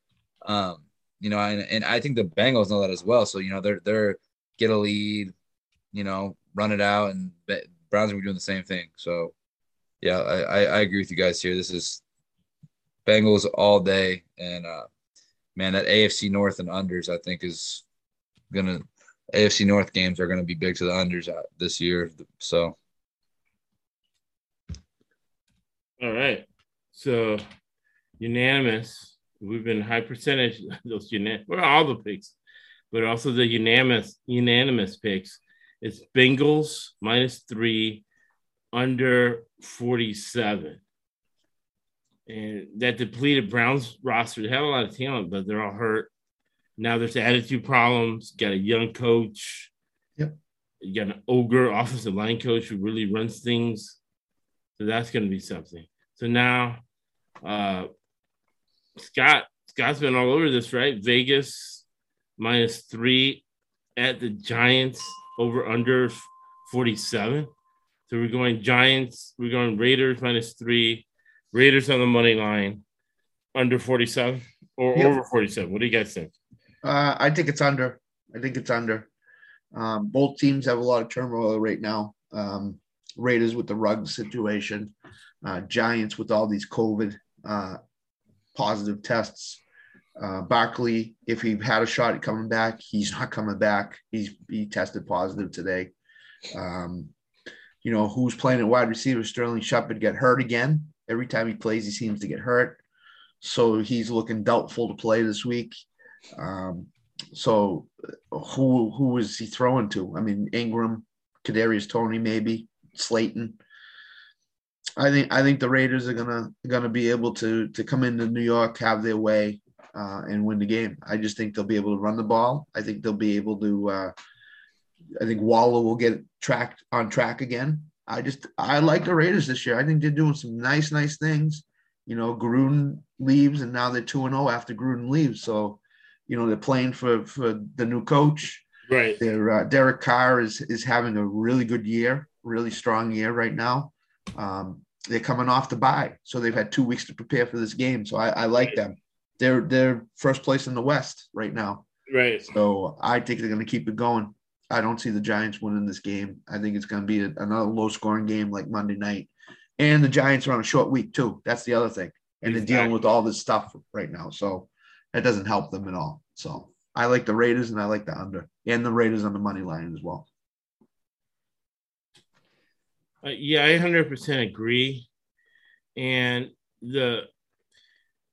um, you know, and, and I think the Bengals know that as well. So, you know, they're, they're get a lead, you know, run it out and Browns are doing the same thing. So yeah, I, I agree with you guys here. This is Bengals all day. And, uh, man, that AFC North and unders, I think is going to, AFC North games are going to be big to the unders uh, this year. So, all right. So unanimous we've been high percentage those unanimous, well, all the picks, but also the unanimous unanimous picks. It's Bengals minus three, under 47. And that depleted Browns roster, they have a lot of talent, but they're all hurt. Now there's attitude problems. Got a young coach. Yep. You got an ogre offensive line coach who really runs things. So that's going to be something. So now, uh, Scott, Scott's been all over this, right? Vegas minus three at the Giants over under 47. So we're going Giants, we're going Raiders minus three, Raiders on the money line, under 47 or Yep. over 47. What do you guys think? Uh, I think it's under. I think it's under. Um, both teams have a lot of turmoil right now. Um, Raiders with the Ruggs situation, uh, Giants with all these COVID uh, positive tests. Uh, Barkley, if he had a shot at coming back, he's not coming back. He's he tested positive today. Um, you know who's playing at wide receiver? Sterling Shepard get hurt again. Every time he plays, he seems to get hurt. So he's looking doubtful to play this week. Um, so who who is he throwing to? I mean, Ingram, Kadarius Toney, maybe Slayton. I think I think the Raiders are gonna gonna be able to to come into New York, have their way, uh, and win the game. I just think they'll be able to run the ball. I think they'll be able to. Uh, I think Waller will get tracked on track again. I just I like the Raiders this year. I think they're doing some nice nice things. You know, Gruden leaves, and now they're two and zero after Gruden leaves. So, you know, they're playing for for the new coach. Right. Their uh, Derek Carr is is having a really good year, really strong year right now. Um, they're coming off the bye, so they've had two weeks to prepare for this game. So I, I like them. They're they're first place in the West right now. Right. So I think they're going to keep it going. I don't see the Giants winning this game. I think it's going to be a, another low scoring game like Monday night. And the Giants are on a short week too. That's the other thing. And they're dealing with all this stuff right now. So that doesn't help them at all. So I like the Raiders and I like the under and the Raiders on the money line as well. Uh, yeah, I hundred percent agree. And the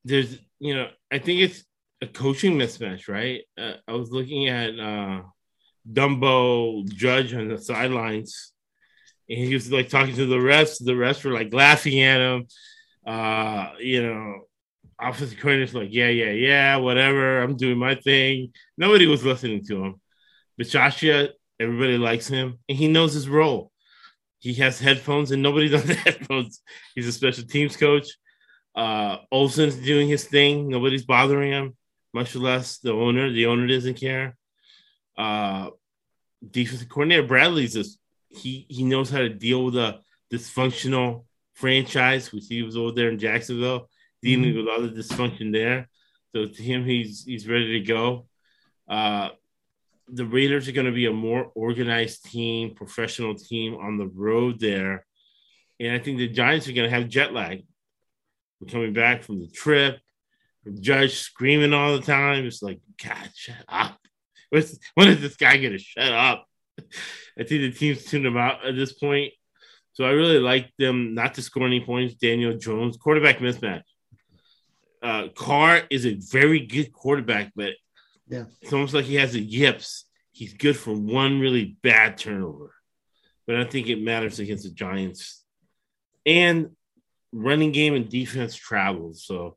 there's you know I think it's a coaching mismatch, right? Uh, I was looking at uh, Dumbo Judge on the sidelines, and he was like talking to the refs. The refs were like laughing at him. Uh, you know, offensive coordinator's like, yeah, yeah, yeah, whatever. I'm doing my thing. Nobody was listening to him. Bachasha, everybody likes him, and he knows his role. He has headphones, and nobody's on the headphones. He's a special teams coach. Uh, Olsen's doing his thing. Nobody's bothering him, much less the owner. The owner doesn't care. Uh, defensive coordinator Bradley's just he he knows how to deal with a dysfunctional franchise, which he was over there in Jacksonville, dealing with all the dysfunction there. So to him, he's he's ready to go. Uh, the Raiders are going to be a more organized team, professional team on the road there, and I think the Giants are going to have jet lag. We're coming back from the trip. Judge screaming all the time. It's like, God, shut up. When is this guy going to shut up? I think the team's tuned him out at this point. So I really like them not to score any points. Daniel Jones, quarterback mismatch. Uh, Carr is a very good quarterback, but Yeah. it's almost like he has a yips. He's good for one really bad turnover, but I think it matters against the Giants. And running game and defense travels. So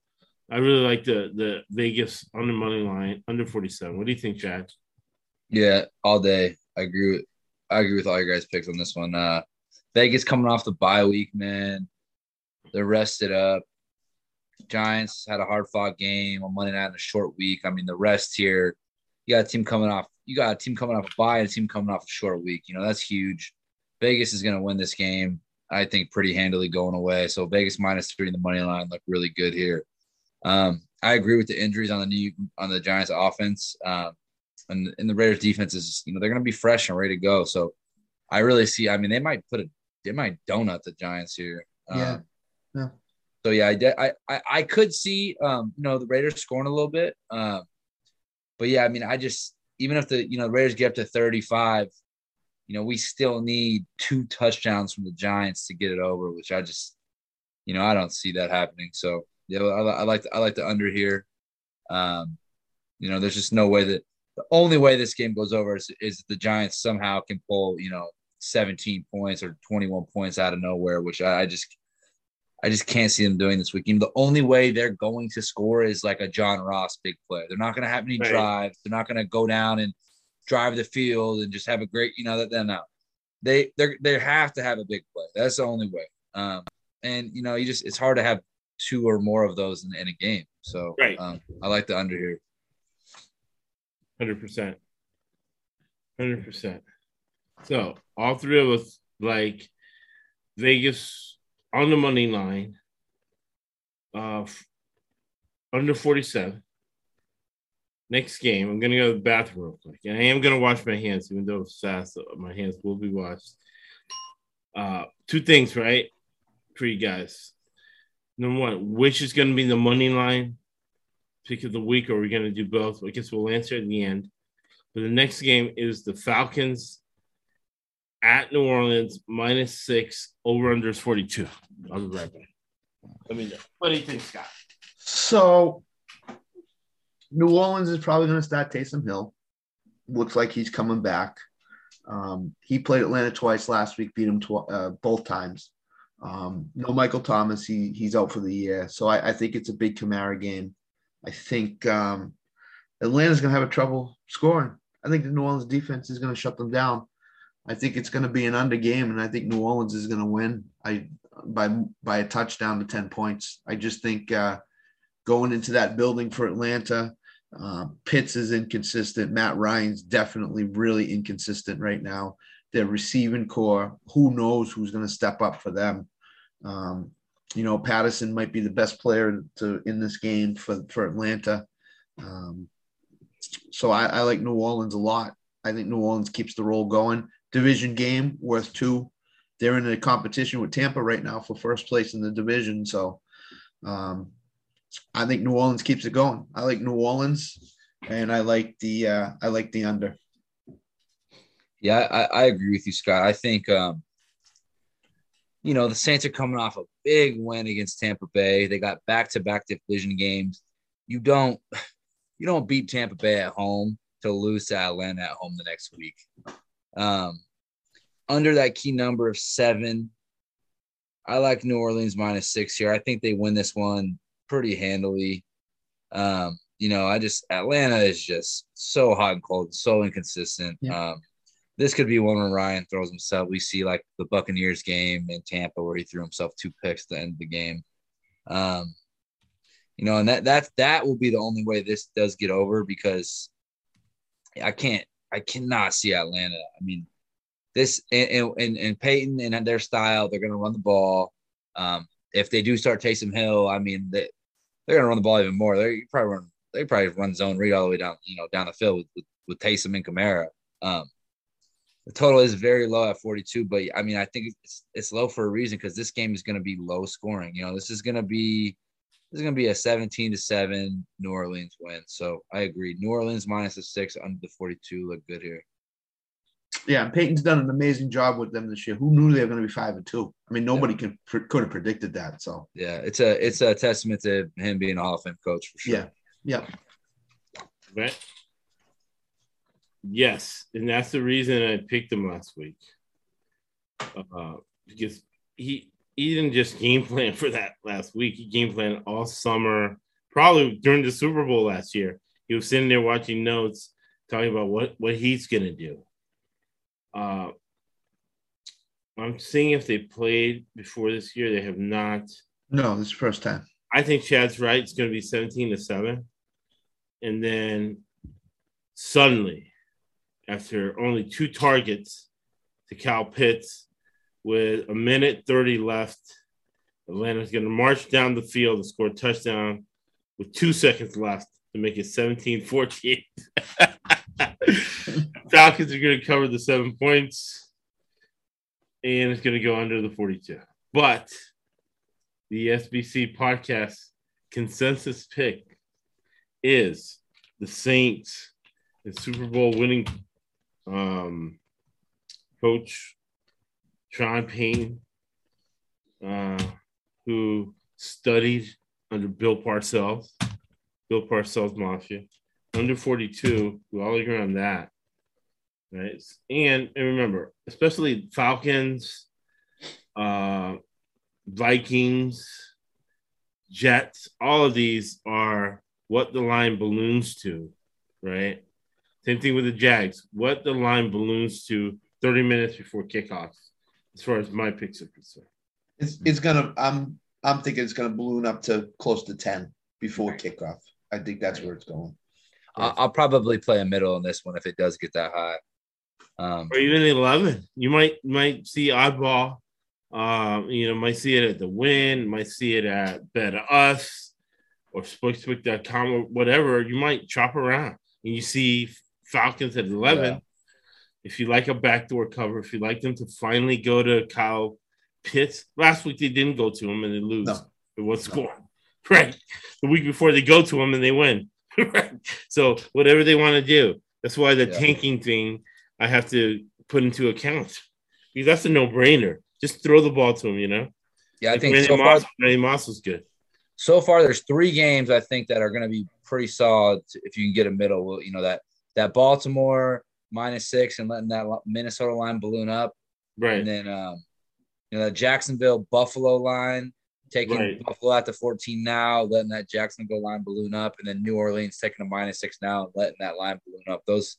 I really like the the Vegas under money line under 47. What do you think, Chad? Yeah, all day. I agree with I agree with all your guys' picks on this one. Uh Vegas coming off the bye week, man. They're rested up. Giants had a hard fought game on Monday night in a short week. I mean, the rest here, you got a team coming off, you got a team coming off a bye and a team coming off a short week. You know, that's huge. Vegas is gonna win this game, I think, pretty handily going away. So Vegas minus three in the money line look really good here. Um, I agree with the injuries on the new on the Giants offense. Um, and, and the Raiders defense is, you know, they're going to be fresh and ready to go. So I really see, I mean, they might put a, they might donut the Giants here. Yeah. Um, Yeah. So yeah, I, I, I, I could see, um, you know, the Raiders scoring a little bit. Um, but yeah, I mean, I just, even if the, you know, the Raiders get up to 35, you know, we still need two touchdowns from the Giants to get it over, which I just, you know, I don't see that happening. So yeah, I, I like, the, I like the under here. Um, you know, there's just no way that the only way this game goes over is, is the Giants somehow can pull, you know, 17 points or 21 points out of nowhere, which I, I just I just can't see them doing this weekend. The only way they're going to score is like a John Ross big play. They're not going to have any right. drives. They're not going to go down and drive the field and just have a great, you know, that then out. They they they have to have a big play. That's the only way. Um, and you know, you just it's hard to have two or more of those in, in a game. So right. um, I like the under here. Hundred percent. Hundred percent. So all three of us like Vegas on the money line, uh, under 47. Next game, I'm going to go to the bathroom real quick. And I am going to wash my hands, even though it's fast, my hands will be washed. Uh, two things, right, for you guys. Number one, which is going to be the money line pick of the week, or are we going to do both? I guess we'll answer at the end. But the next game is the Falcons at New Orleans, minus six, over under is 42. I'll be right back. Let me know. What do you think, Scott? So, New Orleans is probably going to start Taysom Hill. Looks like he's coming back. Um, he played Atlanta twice last week, beat him tw- uh, both times. Um, no Michael Thomas, he he's out for the year. So I, I think it's a big Kamara game. I think um, Atlanta's going to have a trouble scoring. I think the New Orleans defense is going to shut them down. I think it's going to be an under game, and I think New Orleans is going to win. I by by a touchdown to ten points. I just think uh, going into that building for Atlanta, uh, Pitts is inconsistent. Matt Ryan's definitely really inconsistent right now. Their receiving corps, who knows who's going to step up for them? Um, you know, Patterson might be the best player to in this game for for Atlanta. Um, so I, I like New Orleans a lot. I think New Orleans keeps the roll going division game worth two. They're in a competition with Tampa right now for first place in the division. So um, I think New Orleans keeps it going. I like New Orleans and I like the uh, I like the under. Yeah, I, I agree with you, Scott. I think um, you know the Saints are coming off a big win against Tampa Bay. They got back to back division games. You don't you don't beat Tampa Bay at home to lose to Atlanta at home the next week. Um, under that key number of seven, I like New Orleans minus six here. I think they win this one pretty handily. Um, you know, I just Atlanta is just so hot and cold, so inconsistent. Yeah. Um, this could be one where Ryan throws himself. We see like the Buccaneers game in Tampa where he threw himself two picks at the end of the game. Um, you know, and that that that will be the only way this does get over because I can't I cannot see Atlanta. I mean, this and and, and Payton and their style, they're going to run the ball. Um, if they do start Taysom Hill, I mean, they, they're going to run the ball even more. They probably run they probably run zone read all the way down, you know, down the field with with, with Taysom and Kamara. Um, the total is very low at 42, but I mean, I think it's it's low for a reason because this game is going to be low scoring. You know, this is going to be this is going to be a 17 to 7 New Orleans win. So I agree. New Orleans minus a six under the 42 look good here. Yeah, Payton's done an amazing job with them this year. Who knew they were going to be five and two? I mean, nobody yeah. could could have predicted that. So yeah, it's a it's a testament to him being a Hall of Fame coach for sure. Yeah, yeah. Right. Yes, and that's the reason I picked him last week. Uh, because he he didn't just game plan for that last week. He game planned all summer, probably during the Super Bowl last year. He was sitting there watching notes, talking about what what he's gonna do. Uh, I'm seeing if they played before this year. They have not. No, this is first time. I think Chad's right. It's going to be 17 to 7. And then suddenly, after only two targets to Kyle Pitts, with a minute 30 left. Atlanta's going to march down the field and score a touchdown with two seconds left to make it 17 14. Falcons are going to cover the seven points and it's going to go under the 42. But the SBC podcast consensus pick is the Saints, the Super Bowl winning um, coach Sean Payton, uh, who studied under Bill Parcells, Bill Parcells Mafia. Under 42, we all agree on that. Right. And, and remember, especially Falcons, uh, Vikings, Jets, all of these are what the line balloons to, right? Same thing with the Jags, what the line balloons to 30 minutes before kickoff, as far as my picks are concerned. It's it's gonna. I'm I'm thinking it's gonna balloon up to close to ten before kickoff. I think that's where it's going. I'll, I'll probably play a middle on this one if it does get that high. Um, or even 11. You might might see oddball. Um, you know, might see it at the win, might see it at BetUS or sportsbook.com or whatever. You might chop around and you see Falcons at 11. Yeah. If you like a backdoor cover, if you like them to finally go to Kyle Pitts, last week they didn't go to him and they lose. No. It was score. No. Right. The week before they go to him and they win. right. So whatever they want to do. That's why the yeah. tanking thing I have to put into account. Because that's a no-brainer. Just throw the ball to him, you know? Yeah, I like think Randy so Moss, far, Randy Moss was good. So far, there's three games I think that are going to be pretty solid if you can get a middle. You know that that Baltimore minus six and letting that Minnesota line balloon up, right? And then um, you know the Jacksonville Buffalo line taking right. Buffalo out to 14 now, letting that Jacksonville line balloon up, and then New Orleans taking a minus six now, and letting that line balloon up. Those,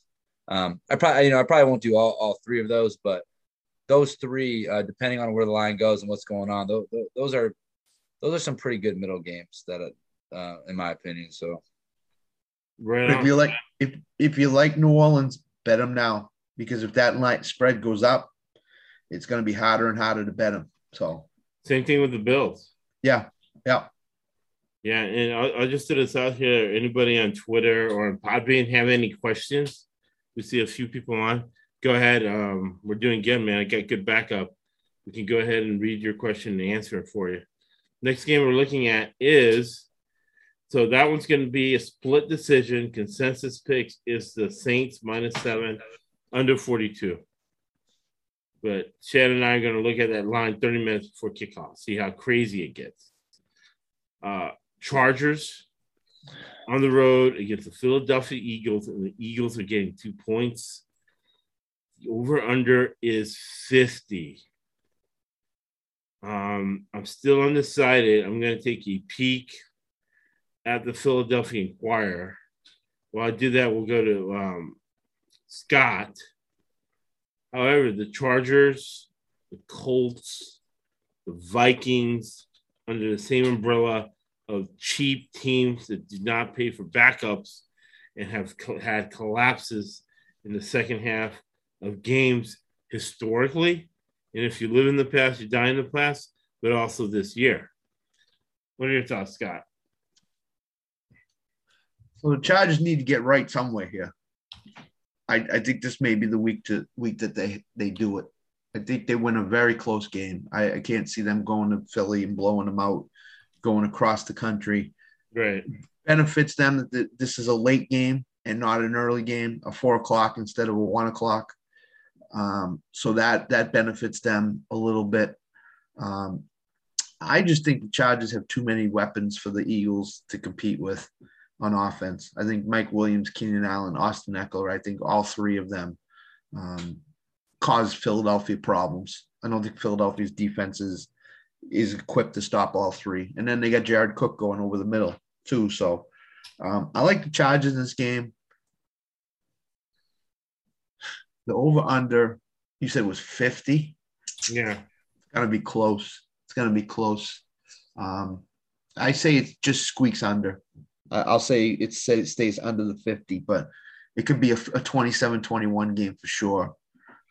um, I probably you know I probably won't do all, all three of those, but those three, uh, depending on where the line goes and what's going on, those, those are those are some pretty good middle games that, uh, in my opinion. So, right. If you like, if if you like New Orleans, bet them now because if that line spread goes up, it's going to be harder and harder to bet them. So, same thing with the Bills. Yeah, yeah, yeah. And I'll, I'll just throw this out here. Anybody on Twitter or on Podbean have any questions? We see a few people on go ahead. Um, we're doing good, man. I got good backup. We can go ahead and read your question and answer it for you. Next game we're looking at is so that one's going to be a split decision. Consensus picks is the Saints minus seven, under 42. But Chad and I are going to look at that line 30 minutes before kickoff, see how crazy it gets. Uh, Chargers on the road against the Philadelphia Eagles, and the Eagles are getting two points. The over under is 50. Um, I'm still undecided. I'm going to take a peek at the Philadelphia Inquirer. While I do that, we'll go to um, Scott. However, the Chargers, the Colts, the Vikings, under the same umbrella of cheap teams that do not pay for backups and have co- had collapses in the second half of games historically. And if you live in the past, you die in the past, but also this year. What are your thoughts, Scott? So the Chargers need to get right somewhere here. I, I think this may be the week to week that they they do it. I think they win a very close game. I, I can't see them going to Philly and blowing them out, going across the country. Right. Benefits them that this is a late game and not an early game, a four o'clock instead of a one o'clock. Um, so that that benefits them a little bit. Um, I just think the Chargers have too many weapons for the Eagles to compete with on offense. I think Mike Williams, Keenan Allen, Austin Ekeler, I think all three of them um, cause Philadelphia problems. I don't think Philadelphia's defense is is equipped to stop all three. And then they got Jared Cook going over the middle too. So um, I like the Chargers in this game. The over under, you said was 50. Yeah. It's going to be close. It's going to be close. Um, I say it just squeaks under. I'll say it stays under the 50, but it could be a, a 27 21 game for sure.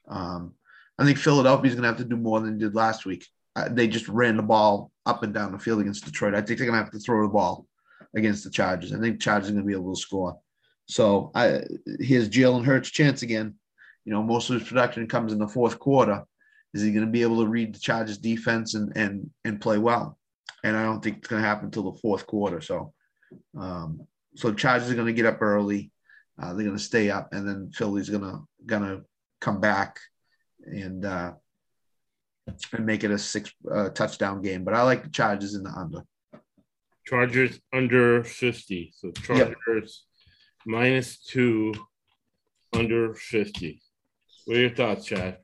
Um, I think Philadelphia's going to have to do more than they did last week. Uh, they just ran the ball up and down the field against Detroit. I think they're going to have to throw the ball against the Chargers. I think Chargers are going to be able to score. So I, here's Jalen Hurts' chance again you know, most of his production comes in the fourth quarter. Is he going to be able to read the Chargers defense and and and play well? And I don't think it's going to happen until the fourth quarter. So, um, so Chargers are going to get up early. Uh, they're going to stay up, and then Philly's going to going to come back and uh, and make it a six uh, touchdown game. But I like the Chargers in the under. Chargers under 50. So Chargers minus two under 50. What are your thoughts, Chad?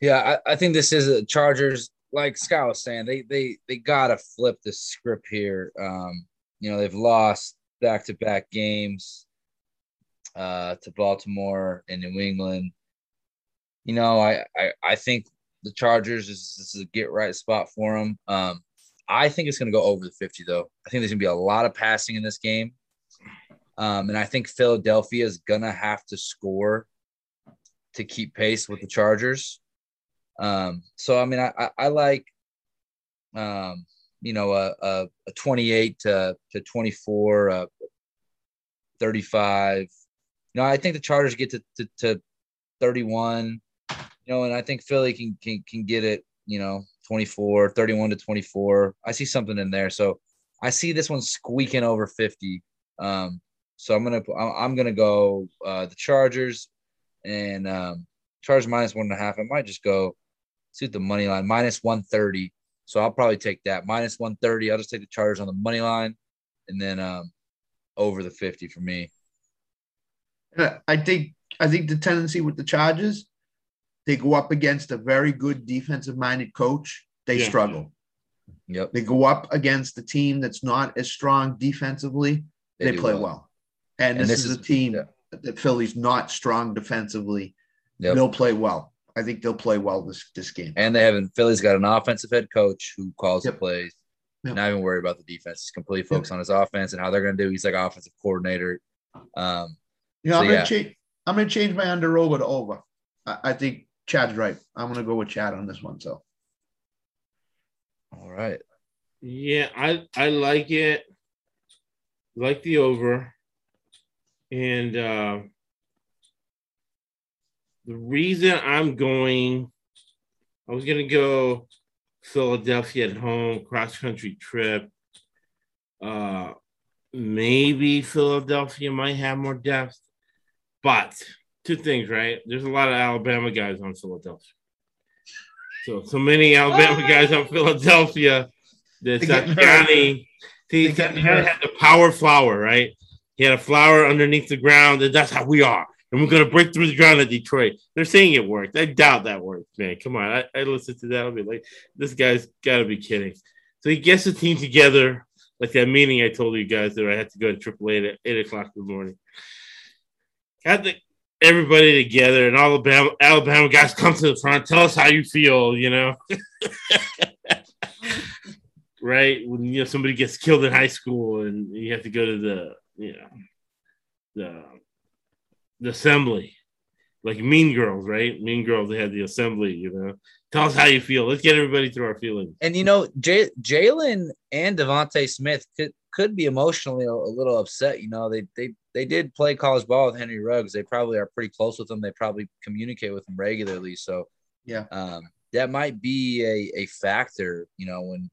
Yeah, I, I think this is a Chargers. Like Scott was saying, they they they gotta flip the script here. Um, you know, they've lost back to back games uh, to Baltimore and New England. You know, I, I I think the Chargers is this is a get right spot for them. Um, I think it's going to go over the 50 though. I think there's going to be a lot of passing in this game. Um, and I think Philadelphia is going to have to score to keep pace with the Chargers. Um, so I mean, I, I, I like, um, you know, a, a, a 28 to, to 24, uh, 35. You know, I think the Chargers get to, to, to 31, you know, and I think Philly can, can, can get it, you know, 24, 31 to 24. I see something in there. So I see this one squeaking over 50. Um, so I'm gonna I'm gonna go uh, the Chargers and um, Chargers minus one and a half. I might just go suit the money line minus 130. So I'll probably take that minus 130. I'll just take the Chargers on the money line and then um, over the 50 for me. I think I think the tendency with the Chargers, they go up against a very good defensive minded coach. They Yeah. struggle. Yep. They go up against a team that's not as strong defensively. They, do play well. And, And this, this is, is- a team yeah. that Philly's not strong defensively. Yep. They'll play well. I think they'll play well this this game. And they haven't Philly's got an offensive head coach who calls Yep. the plays. Yep. Not even worried about the defense. He's completely focused on his offense and how they're gonna do. He's like offensive coordinator. Um, You know, So, I'm gonna yeah. change. I'm gonna change my under over to over. I, I think Chad's right. I'm gonna go with Chad on this one. So all right. Yeah, I I like it. Like the over. And uh the reason I'm going, I was gonna go Philadelphia at home, cross country trip. Uh maybe Philadelphia might have more depth, but two things, right? There's a lot of Alabama guys on Philadelphia. So so many Alabama guys on Philadelphia that. Johnny he had, had the power flower, right? He had a flower underneath the ground, and that's how we are. And we're gonna break through the ground at Detroit. They're saying it worked. I doubt that worked, man. Come on. I, I listened to that. I'll be like, this guy's gotta be kidding. So he gets the team together, like that meeting I told you guys that I had to go to AAA at eight o'clock in the morning. Got the everybody together and all Alabama Alabama guys come to the front. Tell us how you feel, you know. right when you know somebody gets killed in high school and you have to go to the you know the the assembly like mean girls right mean girls they had the assembly you know tell us how you feel let's get everybody through our feelings And you know, J- Jalen and DeVonta Smith could could be emotionally a, a little upset. You know, they they they did play college ball with Henry Ruggs. They probably are pretty close with him. They probably communicate with him regularly. So yeah, um, that might be a, a factor, you know, when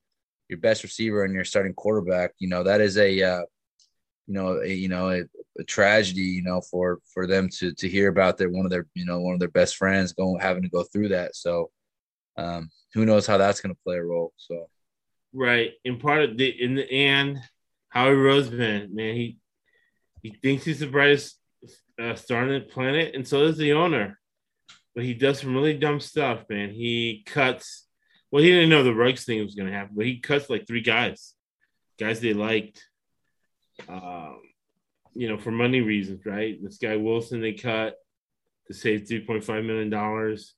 your best receiver and your starting quarterback, you know, that is a, uh, you know, a, you know, a, a tragedy, you know, for, for them to, to hear about their, one of their, you know, one of their best friends going, having to go through that. So um, who knows how that's going to play a role. So, right and part of the in the end howie roseman man he he thinks he's the brightest uh, star on the planet and so does the owner but he does some really dumb stuff man he cuts well he didn't know the Ruggs thing was going to happen but he cuts like three guys guys they liked um you know for money reasons right this guy wilson they cut to save 3.5 million dollars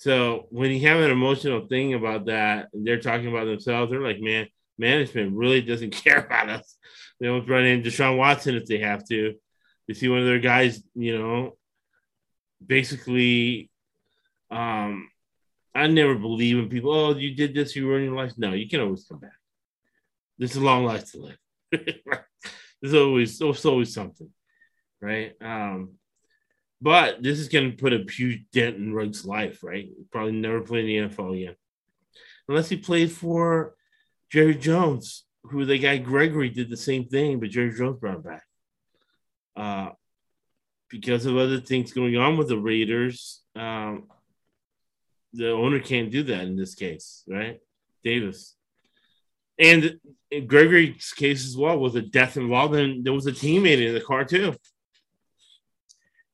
so when you have an emotional thing about that, they're talking about themselves, they're like, man, management really doesn't care about us. They almost run in Deshaun Watson if they have to. You see one of their guys, you know, basically, um, I never believe in people. Oh, you did this, you ruined your life. No, you can always come back. This is a long life to live. There's always, there's always something, right? Um, but this is going to put a huge dent in Ruggs' life, right? Probably never play in the NFL again. Unless he played for Jerry Jones, who the guy Gregory did the same thing, but Jerry Jones brought him back. Uh, because of other things going on with the Raiders, um, the owner can't do that in this case, right? Davis. And in Gregory's case as well was a death involved, and there was a teammate in the car too.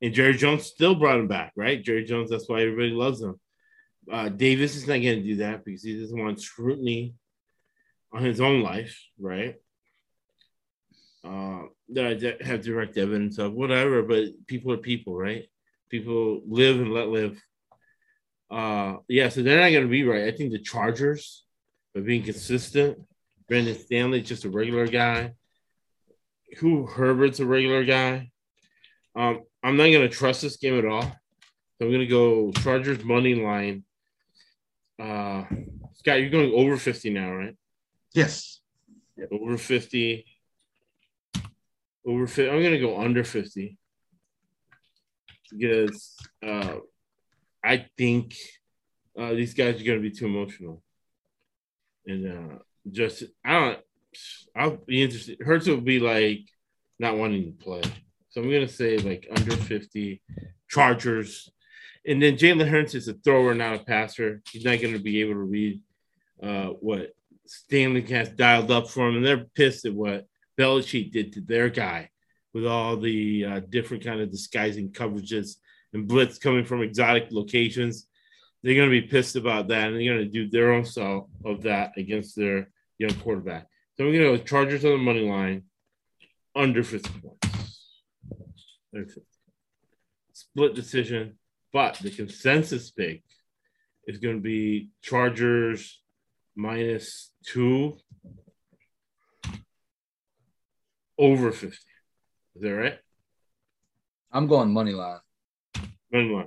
And Jerry Jones still brought him back, right? Jerry Jones, that's why everybody loves him. Uh, Davis is not going to do that because he doesn't want scrutiny on his own life, right? Uh, that I have direct evidence of whatever, but people are people, right? People live and let live. Uh, yeah, so they're not going to be right. I think the Chargers, by being consistent, Brandon Staley, just a regular guy. Who Herbert's a regular guy. Um, I'm not going to trust this game at all. So I'm going to go Chargers money line. Uh, Scott, you're going over 50 now, right? Yes. Over 50. Over 50. I'm going to go under 50 because uh, I think uh, these guys are going to be too emotional. And uh, just, I don't, I'll be interested. Hurts will be like not wanting to play. So I'm to say like under 50 Chargers. And then Jalen Hurts is a thrower, not a passer. He's not to be able to read uh, what Staley has dialed up for him. And they're pissed at what Belichick did to their guy with all the uh, different kind of disguising coverages and blitz coming from exotic locations. They're to be pissed about that, and they're to do their own style of that against their young quarterback. So I'm going to go Chargers on the money line, under 50 points. Under 50. Split decision, but the consensus pick is going to be Chargers minus two over 50. Is that right? I'm going money line. Money line.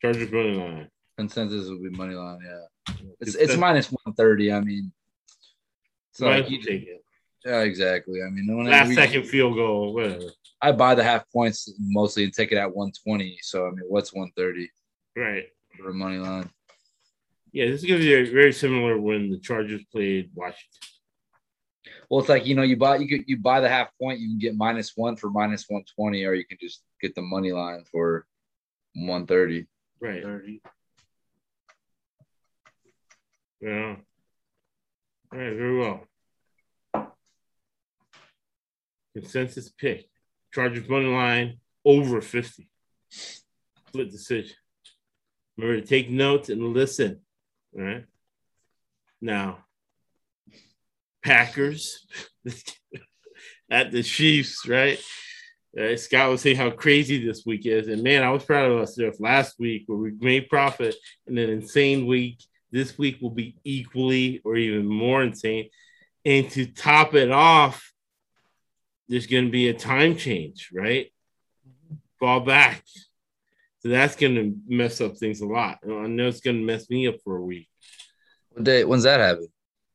Chargers money line. Consensus would be money line. Yeah, it's it's minus one thirty. I mean, it's Might like as well take it. yeah, exactly. I mean, whenever Last we- second field goal, whatever. I buy the half points mostly and take it at one twenty. So I mean, what's one thirty Right. for a money line? Yeah, this is going to be very similar when the Chargers played Washington. Well, it's like you know, you buy you could you buy the half point, you can get minus one for minus one twenty, or you can just get the money line for one thirty. Right. 30. Yeah. All right, very well. Consensus pick. Chargers money line over 50. Split decision. Remember to take notes and listen. All right. Now, Packers at the Chiefs, right? Uh, Scott was saying how crazy this week is. And man, I was proud of us last week where we made profit in an insane week. This week will be equally or even more insane. And to top it off, there's going to be a time change, right? Fall back. So that's going to mess up things a lot. I know it's going to mess me up for a week. What day? When's that happen?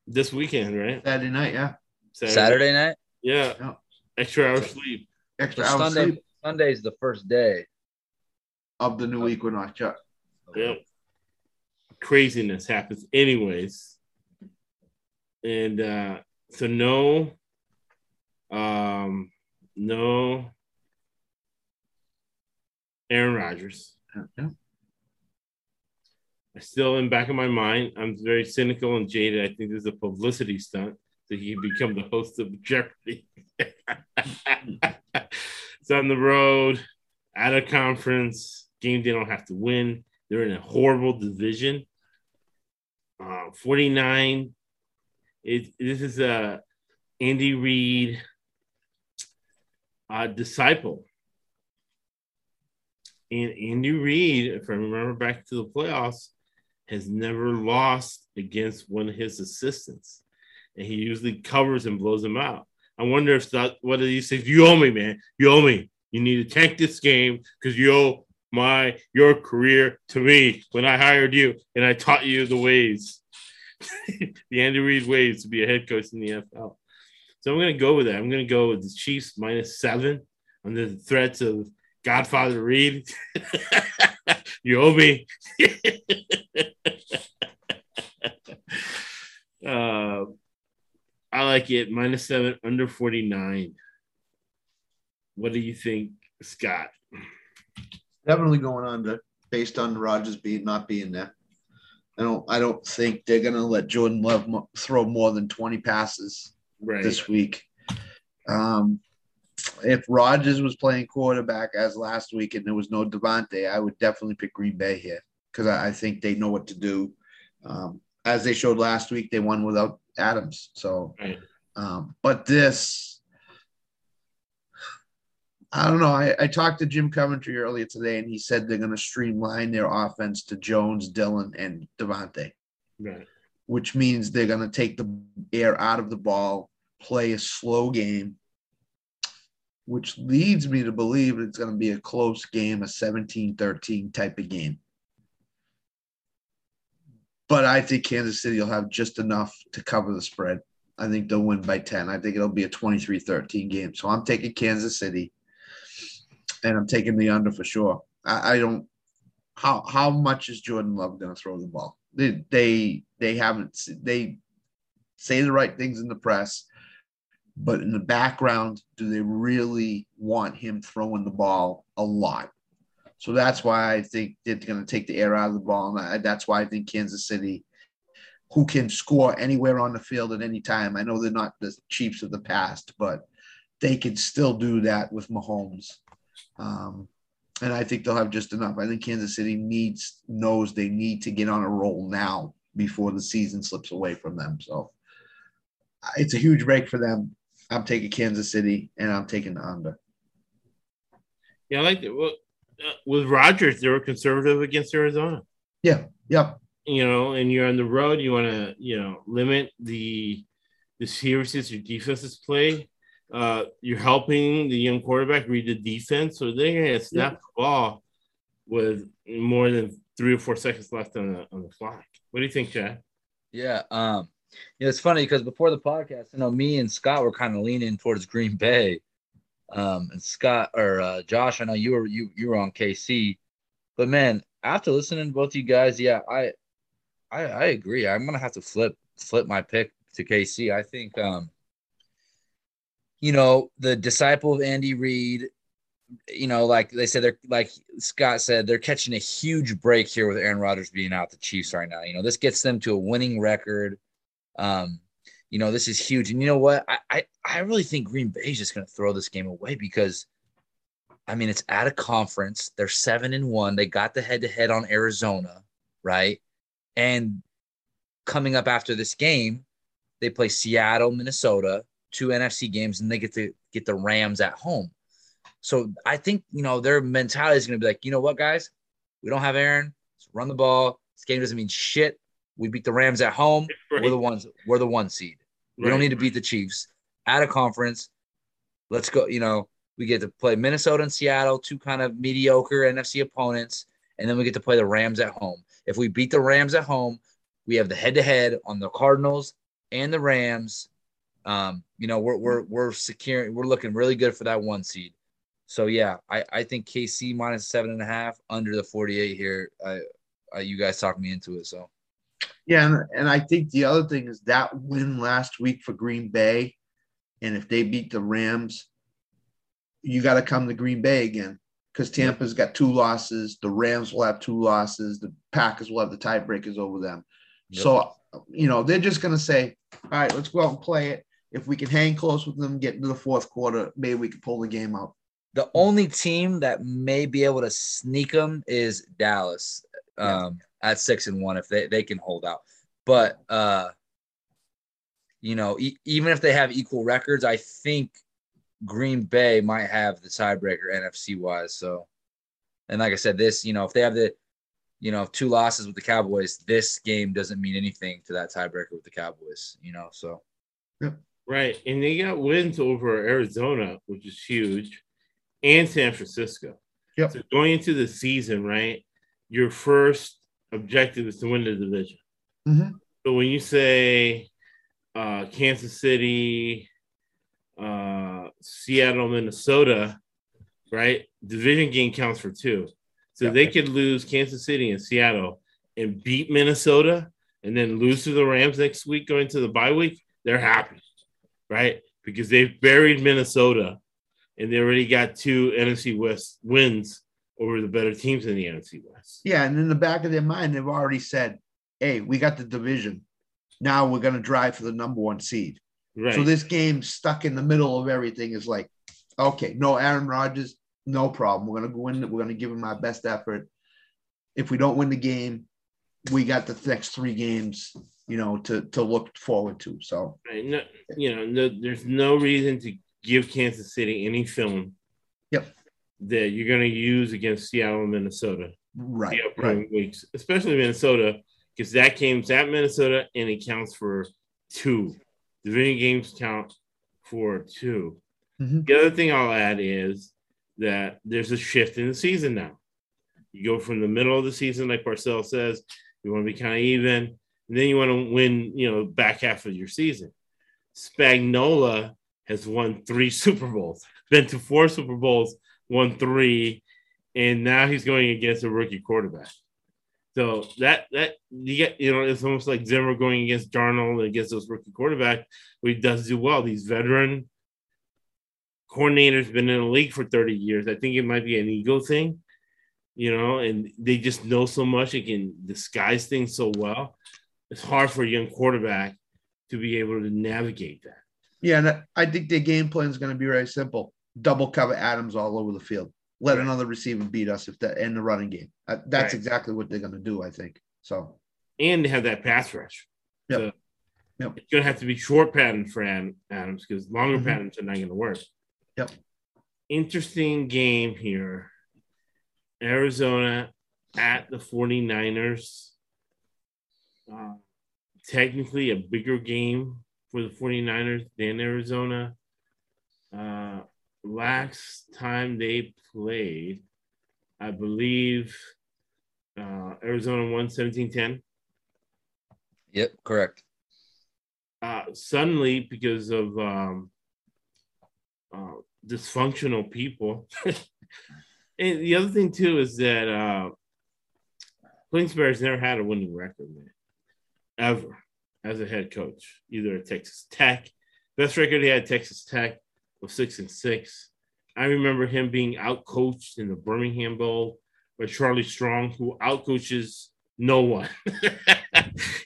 This weekend, right? Saturday night, yeah. Saturday night. Yeah. Yeah. Extra hour sleep. Extra So hour Sunday. sleep Sunday's the first day. of the new equinox. Yeah. Yeah. Craziness happens anyways. And uh so no um no Aaron Rodgers. yeah. I still in back of my mind, I'm very cynical and jaded. I think this is a publicity stunt that he become the host of Jeopardy. it's on the road, at a conference, game they don't have to win. They're in a horrible division. Uh, 49. It, this is a Andy Reid uh, disciple. And Andy Reid, if I remember back to the playoffs, has never lost against one of his assistants. And he usually covers and blows him out. I wonder if that what he says, you owe me, man. You owe me. You need to tank this game because you owe my your career to me when I hired you and I taught you the ways. the Andy Reid ways to be a head coach in the NFL. So I'm gonna go with that. I'm gonna go with the Chiefs minus seven under the threats of Godfather Reid. you owe me. uh, I like it. Minus seven, under 49. What do you think, Scott? Definitely going under based on Rodgers being not being there. I don't. I don't think they're gonna let Jordan Love mo- throw more than twenty passes Right. this week. Um, if Rodgers was playing quarterback as last week and there was no Davante, I would definitely pick Green Bay here because I, I think they know what to do. Um, as they showed last week, they won without Adams. So, Right. um, but this, I don't know. I, I talked to Jim Coventry earlier today, and he said they're going to streamline their offense to Jones, Dillon, and Davante Right. which means they're going to take the air out of the ball, play a slow game, which leads me to believe it's going to be a close game, a 17 13 type of game. But I think Kansas City will have just enough to cover the spread. I think they'll win by 10. I think it'll be a 23 13 game. So I'm taking Kansas City and I'm taking the under for sure. I, I don't. How, how much is Jordan Love going to throw the ball? They, they they haven't they say the right things in the press, but in the background, do they really want him throwing the ball a lot? So that's why I think they're going to take the air out of the ball, and I, that's why I think Kansas City, who can score anywhere on the field at any time. I know they're not the Chiefs of the past, but they can still do that with Mahomes. Um, and I think they'll have just enough. I think Kansas City needs knows they need to get on a roll now before the season slips away from them. So uh, it's a huge break for them. I'm taking Kansas City and I'm taking the under. Yeah, I like it. Well, uh, with Rodgers, they were conservative against Arizona. Yeah. Yep. You know, and you're on the road. You want to, you know, limit the the seriousness your defenses play. Uh, you're helping the young quarterback read the defense, so they're gonna snap the ball with more than three or four seconds left on the on the clock. What do you think, Chad? Yeah. Um, know, it's funny because before the podcast, you know, me and Scott were kind of leaning towards Green Bay. Um, and Scott or uh, Josh, I know you were you you were on KC, but man, after listening to both you guys, yeah, I, I I agree. I'm gonna have to flip flip my pick to KC. I think um, you know, the disciple of Andy Reid, you know, like they said, they're like Scott said, they're catching a huge break here with Aaron Rodgers being out the Chiefs right now. You know, this gets them to a winning record. Um, you know, this is huge. And you know what? I I, I really think Green Bay is just gonna throw this game away because I mean it's at a conference. They're seven and one. They got the head to head on Arizona, right? And coming up after this game, they play Seattle, Minnesota, two NFC games, and they get to get the Rams at home. So I think you know their mentality is going to be like, you know what, guys, we don't have Aaron. Let's run the ball. This game doesn't mean shit. We beat the Rams at home. Right. We're the ones. We're the one seed. We don't need to beat the Chiefs at a conference. Let's go. You know, we get to play Minnesota and Seattle, two kind of mediocre NFC opponents, and then we get to play the Rams at home. If we beat the Rams at home, we have the head-to-head on the Cardinals and the Rams. Um, you know, we're we're we're securing. We're looking really good for that one seed. So yeah, I I think KC minus seven and a half under the forty-eight here. I, I you guys talked me into it. So Yeah, and, and I think the other thing is that win last week for Green Bay, and if they beat the Rams, you got to come to Green Bay again because Tampa's got two losses. The Rams will have two losses. The Packers will have the tiebreakers over them. Yep. So you know they're just going to say, "All right, let's go out and play it. If we can hang close with them, get into the fourth quarter, maybe we can pull the game out." the only team that may be able to sneak them is Dallas um, at six and one if they, they can hold out. But uh, you know, e- even if they have equal records, I think Green Bay might have the tiebreaker NFC wise. So, and like I said, this you know if they have the you know two losses with the Cowboys, this game doesn't mean anything to that tiebreaker with the Cowboys. You know, so Right. And they got wins over Arizona, which is huge, and San Francisco. Yep. So going into the season, right, your first objective is to win the division. Mhm. So when you say uh, Kansas City, uh, Seattle, Minnesota, right, division game counts for two. So Yep. they could lose Kansas City and Seattle and beat Minnesota and then lose to the Rams next week going to the bye week. They're happy right? Because they've buried Minnesota and they already got two NFC West wins over the better teams in the NFC West. Yeah, and in the back of their mind, they've already said, hey, we got the division. Now we're gonna drive for the number one seed. Right. So this game stuck in the middle of everything is like, okay, no Aaron Rodgers, no problem. We're gonna go in. We're gonna give him our best effort. If we don't win the game, we got the next three games, you know, to to look forward to. So No, you know, no, there's no reason to give Kansas City any film. Yep. That you're going to use against Seattle and Minnesota right, the right, weeks, especially Minnesota, because that game's at Minnesota and it counts for two. Division games count for 2 Mhm. The other thing I'll add is that there's a shift in the season now. You go from the middle of the season, like Parcells says, you want to be kind of even, then you want to win, you know, back half of your season. Spagnuolo has won three Super Bowls, been to four Super Bowls, won three, and now he's going against a rookie quarterback. So that that you get, you know, it's almost like Zimmer going against Darnold against those rookie quarterbacks, but he does do well. These veteran coordinators been in the league for 30 years. I think it might be an ego thing, you know, and they just know so much and can disguise things so well. It's hard for a young quarterback to be able to navigate that. Yeah, and I think their game plan is going to be very simple: double cover Adams all over the field. Let Right. another receiver beat us if that in the running game. Uh, that's Right. exactly what they're going to do. I think so. And they have that pass rush. Yep. So Yep. It's going to have to be short pattern for Adams because longer Mhm. patterns are not going to work. Yep. Interesting game here. Arizona at the 49ers. Uh, technically a bigger game for the 49ers than Arizona. Uh, last time they played, I believe uh, Arizona won 17 10. Yep, correct. Uh, suddenly, because of um, uh, dysfunctional people. and the other thing, too, is that uh, Kingsbury's never had a winning record, man, ever as a head coach, either at Texas Tech. Best record he had Texas Tech was six and six. I remember him being outcoached in the Birmingham Bowl by Charlie Strong, who outcoaches no one.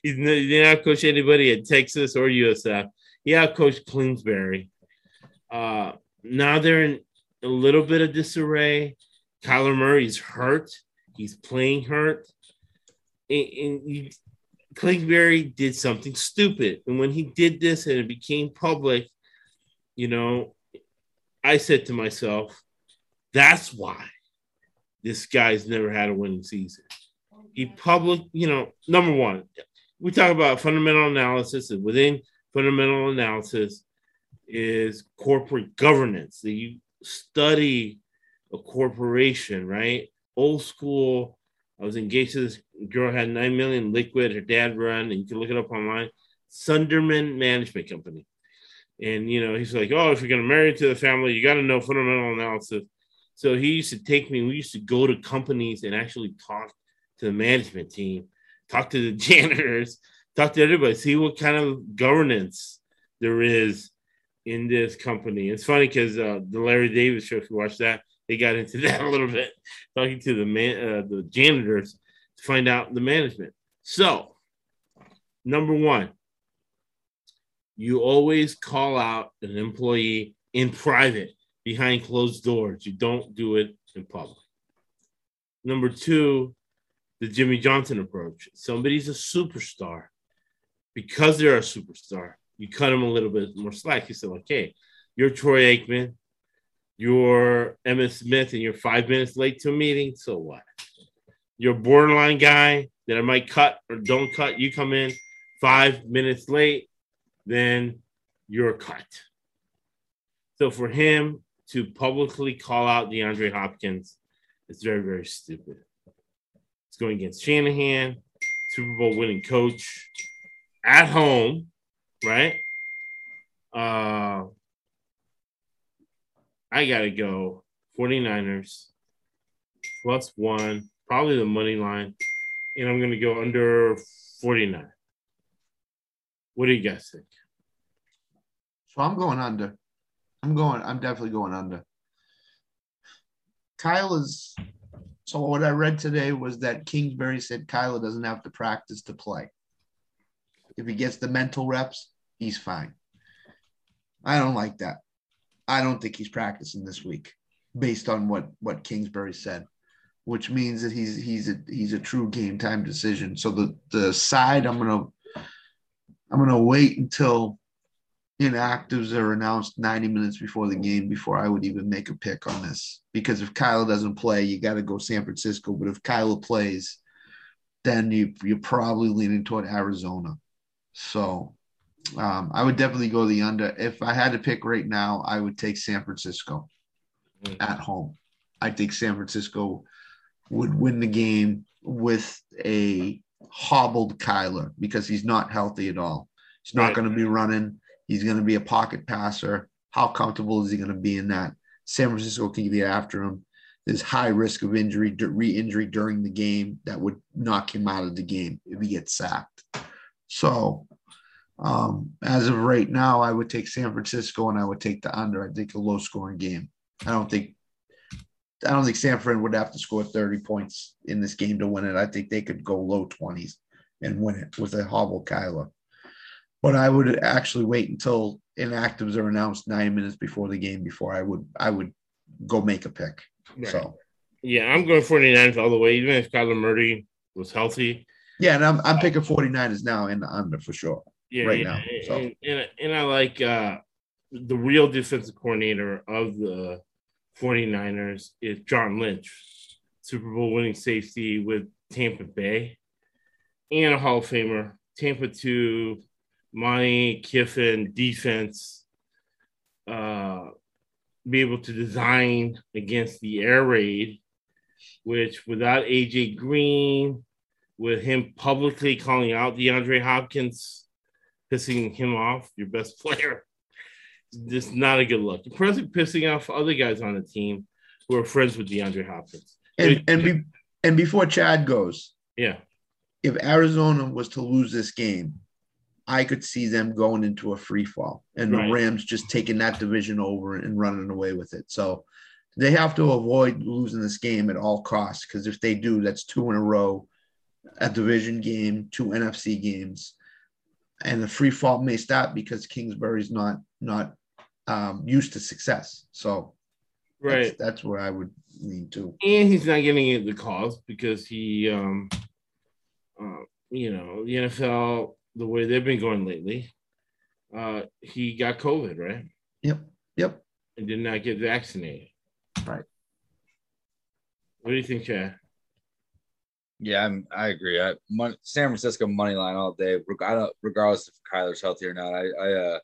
He didn't outcoach anybody at Texas or USF. He outcoached Kingsbury. Uh, now they're in a little bit of disarray. Kyler Murray's hurt. He's playing hurt. And, and you, Kingsbury did something stupid. And when he did this and it became public, you know, I said to myself, that's why this guy's never had a winning season. He public, you know, number one, we talk about fundamental analysis, and within fundamental analysis is corporate governance. That you study a corporation, right? Old school. I was engaged to this girl had nine million liquid. Her dad run, and you can look it up online. Sunderman Management Company. And you know, he's like, "Oh, if you're gonna marry into the family, you got to know fundamental analysis." So he used to take me. We used to go to companies and actually talk to the management team, talk to the janitors, talk to everybody, see what kind of governance there is in this company. It's funny because uh, the Larry Davis show, if you watch that, they got into that a little bit, talking to the man, uh, the janitors to find out the management. So, number one, you always call out an employee in private behind closed doors. You don't do it in public. Number two, the Jimmy Johnson approach. Somebody's a superstar. Because they're a superstar, you cut them a little bit more slack. You say, hey, you're Troy Aikman, you're Emmitt Smith, and you're five minutes late to a meeting. So what? You're borderline guy that I might cut or don't cut. You come in five minutes late, then you're cut. So for him to publicly call out DeAndre Hopkins, it's very, very stupid. It's going against Shanahan, Super Bowl winning coach at home, right? Uh, I got to go 49ers plus one, probably the money line. And I'm going to go under 49. What do you guys think? So I'm going under. I'm going. I'm definitely going under. Kyle is So what I read today was that Kingsbury said Kyler doesn't have to practice to play. If he gets the mental reps, he's fine. I don't like that. I don't think he's practicing this week, based on what what Kingsbury said, which means that he's he's a he's a true game time decision. So the the side I'm gonna I'm gonna wait until inactives are announced 90 minutes before the game before I would even make a pick on this. Because if Kyler doesn't play, you got to go San Francisco. But if Kyler plays, then you you're probably leaning toward Arizona. So um, I would definitely go the under. If I had to pick right now, I would take San Francisco mm-hmm. at home. I think San Francisco would win the game with a hobbled Kyler because he's not healthy at all. He's not right. going to be running. He's going to be a pocket passer. How comfortable is he going to be in that? San Francisco can get after him. There's high risk of injury, re-injury during the game that would knock him out of the game if he gets sacked. So, um, as of right now, I would take San Francisco and I would take the under. I think a low-scoring game. I don't think I don't think San Fran would have to score 30 points in this game to win it. I think they could go low 20s and win it with a hobble Kyler but I would actually wait until inactives are announced nine minutes before the game before I would I would go make a pick. Right. So yeah, I'm going 49ers all the way, even if Kyler Murray was healthy. Yeah, and I'm I'm picking 49ers now in the under for sure. Yeah, right yeah, now. So and, and, and I like uh the real defensive coordinator of the 49ers is John Lynch, Super Bowl winning safety with Tampa Bay, and a Hall of Famer. Tampa 2, Monte, Kiffin, defense, uh, be able to design against the air raid, which without AJ Green, with him publicly calling out DeAndre Hopkins, pissing him off, your best player, just not a good look. You're probably pissing off other guys on the team who are friends with DeAndre Hopkins. And and be, and before Chad goes, yeah, if Arizona was to lose this game, I could see them going into a free fall and right. the Rams just taking that division over and running away with it. So they have to avoid losing this game at all costs because if they do, that's two in a row, a division game, two NFC games, and the free fall may stop because Kingsbury's not not um, used to success. So right, that's, that's, where I would lean to. And he's not getting the calls because he, um, uh, you know, the NFL the way they've been going lately, uh, he got COVID, right? Yep. Yep. And did not get vaccinated. Right. What do you think, Chad? Yeah, I'm, I agree. I, mon- San Francisco money line all day, regardless if Kyler's healthy or not. I, I, uh,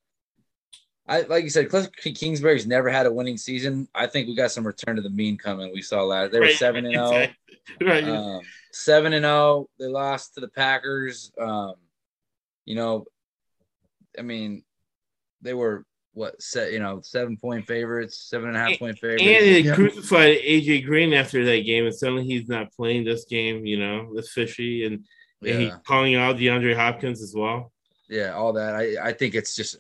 I like you said, Cliff Kingsbury's never had a winning season. I think we got some return to the mean coming. We saw last. They were seven and zero. Oh. Right. Um, seven and zero. Oh. They lost to the Packers. Um, you know, I mean, they were what set you know seven point favorites, seven and a half point favorites, and they yeah. crucified AJ Green after that game, and suddenly he's not playing this game. You know, that's fishy, and, yeah. and he's calling out DeAndre Hopkins as well. Yeah, all that. I I think it's just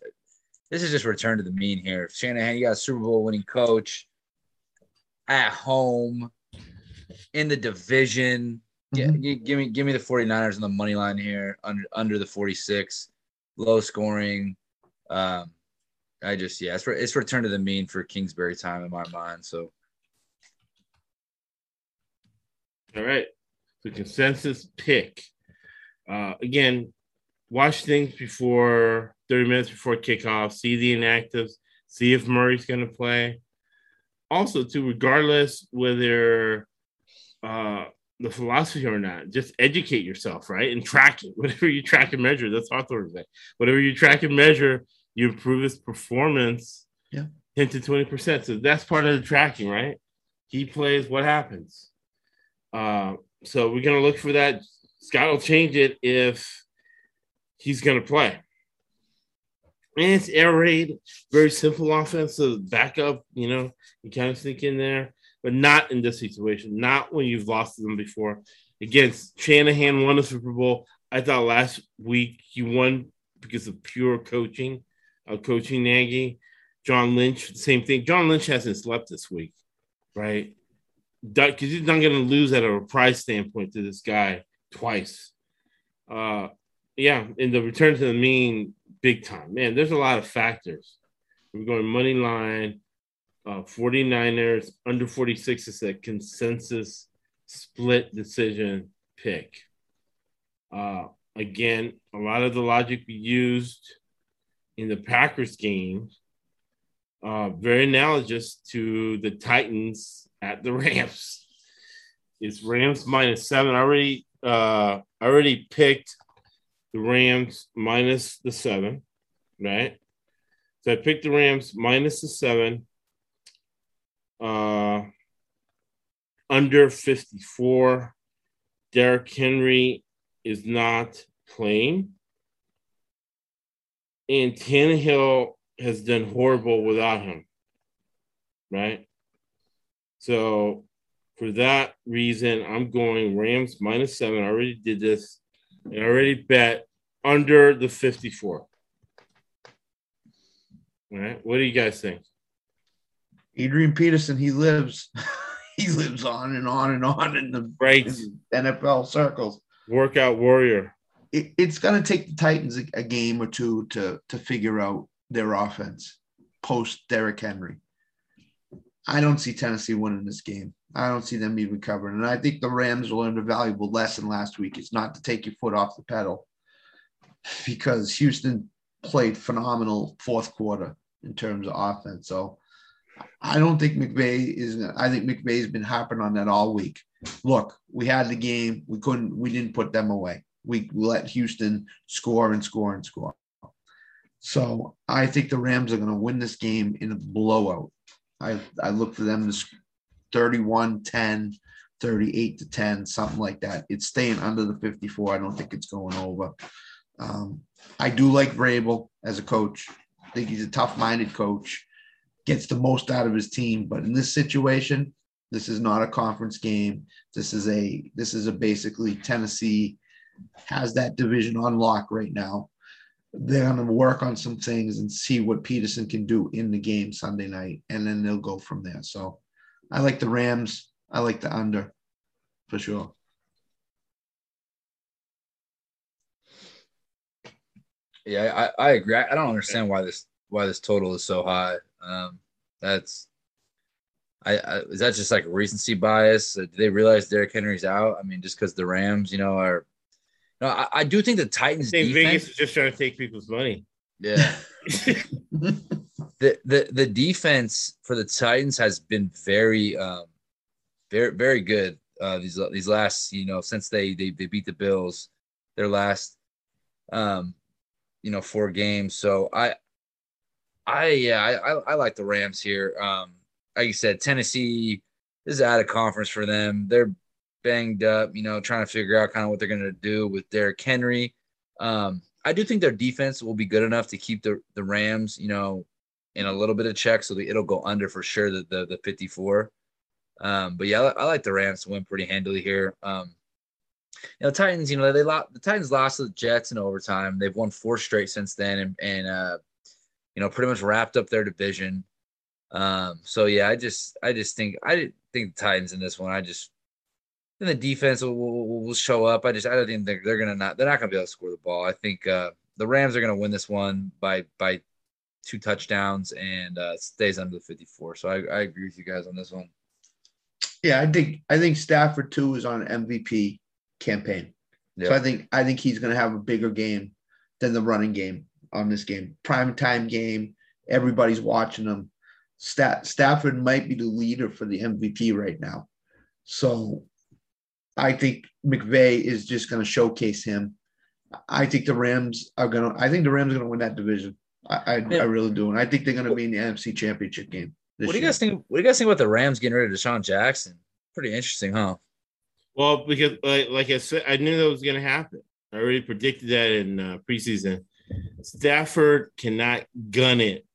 this is just return to the mean here. Shanahan, you got a Super Bowl winning coach at home in the division. Mm-hmm. Yeah, give me give me the 49ers on the money line here under under the 46. Low scoring. Um I just yeah, it's for, it's return to the mean for Kingsbury time in my mind. So all right. The consensus pick. Uh again, watch things before 30 minutes before kickoff, see the inactives, see if Murray's gonna play. Also, too, regardless whether uh the philosophy or not. Just educate yourself, right? And track it. Whatever you track and measure, that's Hawthorne say. Whatever you track and measure, you improve his performance yeah. 10 to 20%. So that's part of the tracking, right? He plays, what happens? Uh, so we're gonna look for that. Scott will change it if he's gonna play. And it's air raid, very simple offense. So backup, you know, you kind of sneak in there but not in this situation. Not when you've lost to them before. Against Shanahan won a Super Bowl. I thought last week he won because of pure coaching, uh, coaching Nagy. John Lynch, same thing. John Lynch hasn't slept this week, right? because he's not going to lose at a price standpoint to this guy twice. Uh, yeah, in the return to the mean, big time. Man, there's a lot of factors. We're going money line, uh, 49ers under 46 is a consensus split decision pick. Uh, again, a lot of the logic we used in the Packers game, uh, very analogous to the Titans at the Rams. It's Rams minus seven. I already uh I already picked the Rams minus the seven, right? So I picked the Rams minus the seven. Uh under 54. Derrick Henry is not playing. And Tannehill has done horrible without him. Right? So for that reason, I'm going Rams minus seven. I already did this. I already bet under the 54. All right. What do you guys think? Adrian Peterson, he lives. he lives on and on and on in the right in NFL circles. Workout warrior. It, it's going to take the Titans a, a, game or two to to figure out their offense post Derrick Henry. I don't see Tennessee winning this game. I don't see them even covering. And I think the Rams learned a valuable lesson last week. It's not to take your foot off the pedal because Houston played phenomenal fourth quarter in terms of offense. So I don't think McVay is. I think McVay's been harping on that all week. Look, we had the game. We couldn't. We didn't put them away. We, let Houston score and score and score. So I think the Rams are going to win this game in a blowout. I I look for them to 31 10, 38 to 10, something like that. It's staying under the 54. I don't think it's going over. Um, I do like Vrabel as a coach. I think he's a tough minded coach gets the most out of his team. But in this situation, this is not a conference game. This is a this is a basically Tennessee has that division on lock right now. They're going to work on some things and see what Peterson can do in the game Sunday night, and then they'll go from there. So, I like the Rams. I like the under for sure. Yeah, I, I agree. I don't understand why this why this total is so high. Um, that's I, I, is that just like recency bias? Do they realize Derrick Henry's out? I mean, just because the Rams, you know, are. No, I, I do think the Titans. I think defense, Vegas is just trying to take people's money. Yeah. the the the defense for the Titans has been very, um, very very good. Uh, these these last, you know, since they they they beat the Bills, their last, um, you know, four games. So I I yeah, I, I, I like the Rams here. Um, like you said, Tennessee this is out of conference for them. They're banged up, you know, trying to figure out kind of what they're going to do with Derrick Henry. Um, I do think their defense will be good enough to keep the the Rams, you know, in a little bit of check, so it'll go under for sure. The the, the 54. Um, but yeah, I, I, like the Rams to win pretty handily here. Um, you know, Titans, you know, they lost the Titans lost to the Jets in overtime. They've won four straight since then, and, and uh, you know, pretty much wrapped up their division. Um, so yeah, I just I just think I think the Titans in this one. I just then the defense will, will, will, show up. I just I don't think they're, they're gonna not they're not gonna be able to score the ball. I think uh, the Rams are gonna win this one by by two touchdowns and uh, stays under the 54. So I, I agree with you guys on this one. Yeah, I think I think Stafford too is on MVP campaign. So I think I think he's gonna have a bigger game than the running game on this game. Prime time game. Everybody's watching them. Stat- Stafford might be the leader for the MVP right now. So I think McVay is just going to showcase him. I think the Rams are going to, I think the Rams are going to win that division. I, I. I, really do. And I think they're going to be in the NFC championship game. What do you year. guys think? What do you guys think about the Rams getting rid of DeSean Jackson? Pretty interesting, huh? Well, because like, like I said, I knew that was going to happen. I already predicted that in uh, preseason. Stafford cannot gun it.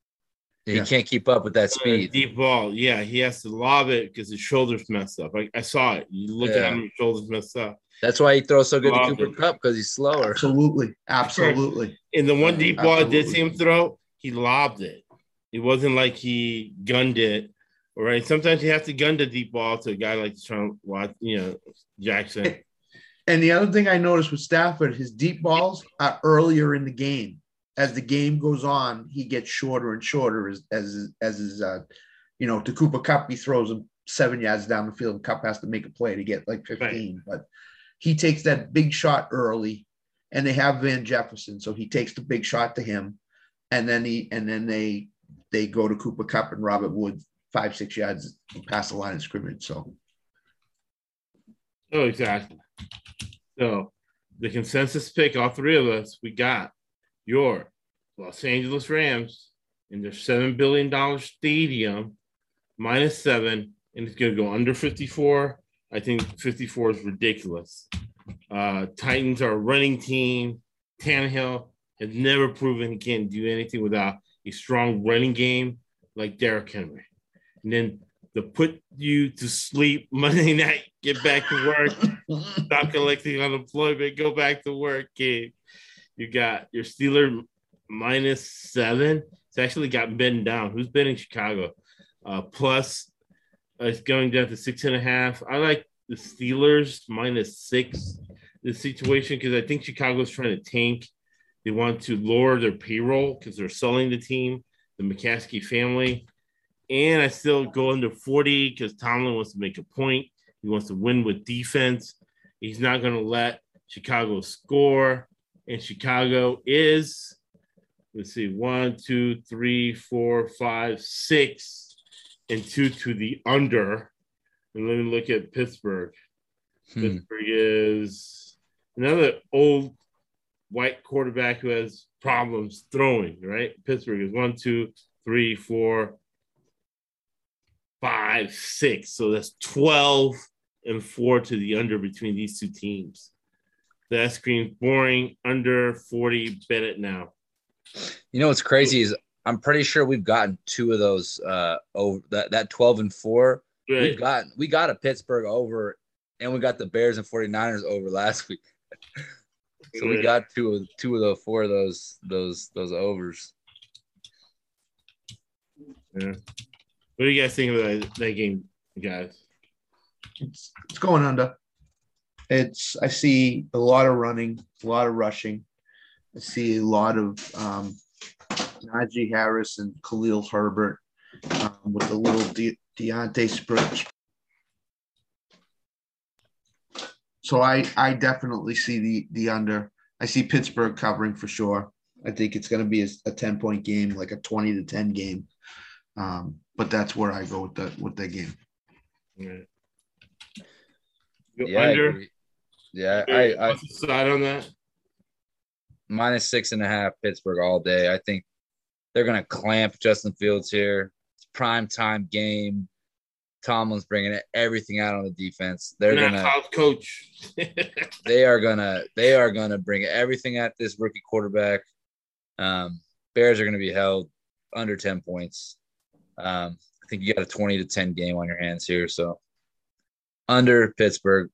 He yeah. can't keep up with that speed. Deep ball. Yeah, he has to lob it because his shoulders messed up. I, I saw it. You look yeah. at him, his shoulders messed up. That's why he throws so good to Cooper Kupp because he's slower. Absolutely. Absolutely. In the one deep ball I did see him throw, he lobbed it. It wasn't like he gunned it All right. Sometimes you have to gun the deep ball to a guy like Sean Watch, you know, Jackson. And the other thing I noticed with Stafford, his deep balls are earlier in the game. As the game goes on, he gets shorter and shorter as as as his uh, you know, to Cooper Kupp he throws him seven yards down the field. and Kupp has to make a play to get like 15. Right. But he takes that big shot early, and they have Van Jefferson, so he takes the big shot to him, and then he and then they they go to Cooper Kupp and Robert Wood five six yards past the line of scrimmage. So. Oh, exactly. So the consensus pick, all three of us, we got your Los Angeles Rams in their $7 billion stadium, minus seven, and it's going to go under 54. I think 54 is ridiculous. Uh, Titans are a running team. Tannehill has never proven he can't do anything without a strong running game like Derrick Henry. And then to put you to sleep Monday night, get back to work, stop collecting unemployment, go back to work, kid. You got your Steeler minus seven. It's actually got bent down. Who's betting Chicago? Uh, plus, uh, it's going down to six and a half. I like the Steelers minus six. The situation because I think Chicago's trying to tank. They want to lower their payroll because they're selling the team, the McCaskey family. And I still go under 40 because Tomlin wants to make a point. He wants to win with defense. He's not going to let Chicago score. And Chicago is, let's see, one, two, three, four, five, six, and two to the under. And let me look at Pittsburgh. Hmm. Pittsburgh is another old white quarterback who has problems throwing, right? Pittsburgh is one, two, three, four, five, six. So that's 12 and four to the under between these two teams. That screams boring under 40. Bet it now. You know what's crazy is I'm pretty sure we've gotten two of those uh over that, that 12 and four. Right. We've gotten we got a Pittsburgh over and we got the Bears and 49ers over last week. so we got two of two of the four of those those those overs. Yeah. What do you guys think of that, that game, guys? It's, it's going under. It's I see a lot of running, a lot of rushing. I see a lot of um, Najee Harris and Khalil Herbert um, with a little De- Deontay Sprint. So I I definitely see the the under. I see Pittsburgh covering for sure. I think it's going to be a, a, 10 point game, like a 20 to 10 game. Um, but that's where I go with that with that game. Right. Yeah, under. Yeah, I, I side on that? Minus six and a half Pittsburgh all day. I think they're gonna clamp Justin Fields here. It's prime time game. Tomlin's bringing everything out on the defense. They're gonna coach. they are gonna they are gonna bring everything at this rookie quarterback. Um, Bears are gonna be held under ten points. Um, I think you got a 20 to 10 game on your hands here. So under Pittsburgh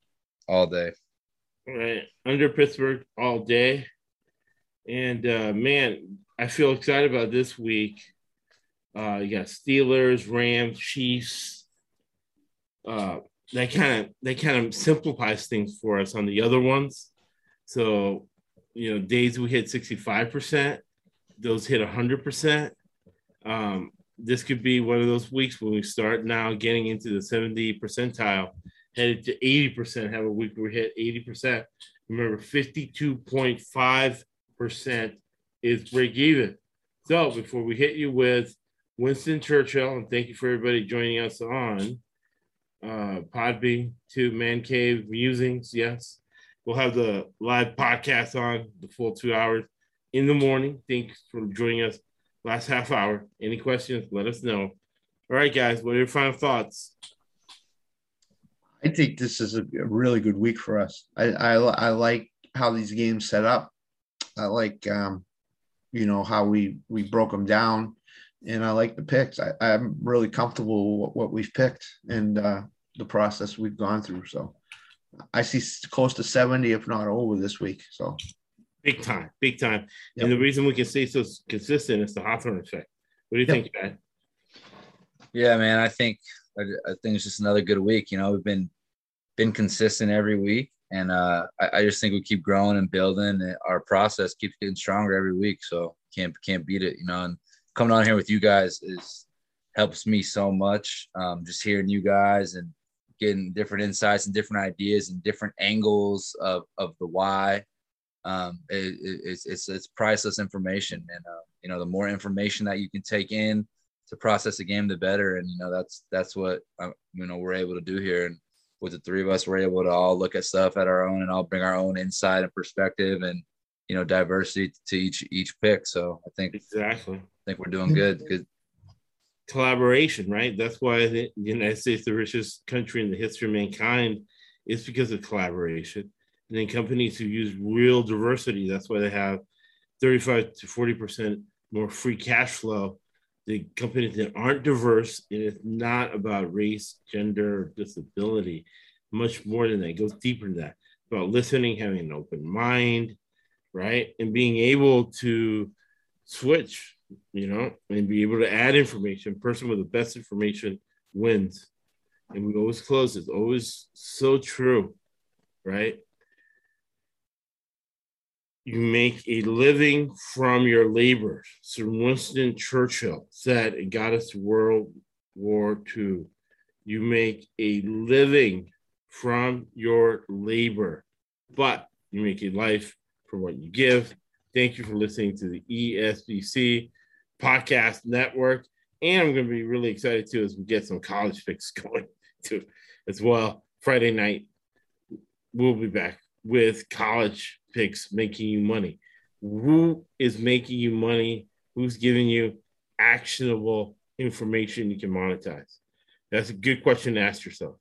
all day. Right. Under Pittsburgh all day. And uh, man, I feel excited about this week. Uh, you got Steelers, Rams, Chiefs. Uh, that kind of that kind of simplifies things for us on the other ones. So, you know, days we hit 65%, those hit 100%. Um, this could be one of those weeks when we start now getting into the 70 percentile, headed to 80%, have a week where we hit 80%. Remember, 52.5% is break even. So before we hit you with Winston Churchill, and thank you for everybody joining us on uh, Podbean to Man Cave Musings. Yes, we'll have the live podcast on the full two hours in the morning. Thanks for joining us last half hour. Any questions, let us know. All right, guys, what are your final thoughts? I think this is a really good week for us. I, I, I like how these games set up. I like, um, you know, how we, we broke them down and I like the picks. I, I'm really comfortable with what we've picked and uh, the process we've gone through. So I see close to 70, if not over this week. So Big time, big time. Yep. And the reason we can stay so consistent is the Hawthorne effect. What do you yep. think, Chad? Yeah, man. I think I, I think it's just another good week. You know, we've been been consistent every week, and uh, I, I just think we keep growing and building. And our process keeps getting stronger every week, so can't can't beat it. You know, and coming on here with you guys is helps me so much. Um, just hearing you guys and getting different insights and different ideas and different angles of of the why. Um, it, it, it's it's it's priceless information, and uh, you know, the more information that you can take in to process a game, the better. And you know, that's that's what uh, you know we're able to do here. And with the three of us, we're able to all look at stuff at our own and all bring our own insight and perspective and you know diversity to each each pick. So I think exactly. I think we're doing good. Good collaboration, right? That's why the United States, the richest country in the history of mankind, is because of collaboration. And then companies who use real diversity, that's why they have 35 to 40 percent more free cash flow the companies that aren't diverse, and it's not about race, gender, disability, much more than that. It goes deeper than that. About listening, having an open mind, right? And being able to switch, you know, and be able to add information. Person with the best information wins. And we always close. It's always so true, right? You make a living from your labor. Sir Winston Churchill said it got us World War II. You make a living from your labor, but you make a life from what you give. Thank you for listening to the ESBC podcast network. And I'm going to be really excited too as we get some college picks going too as well. Friday night, we'll be back with college picks making you money. Who is making you money? Who's giving you actionable information you can monetize? That's a good question to ask yourself.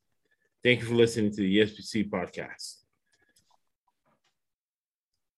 Thank you for listening to the ESPC podcast.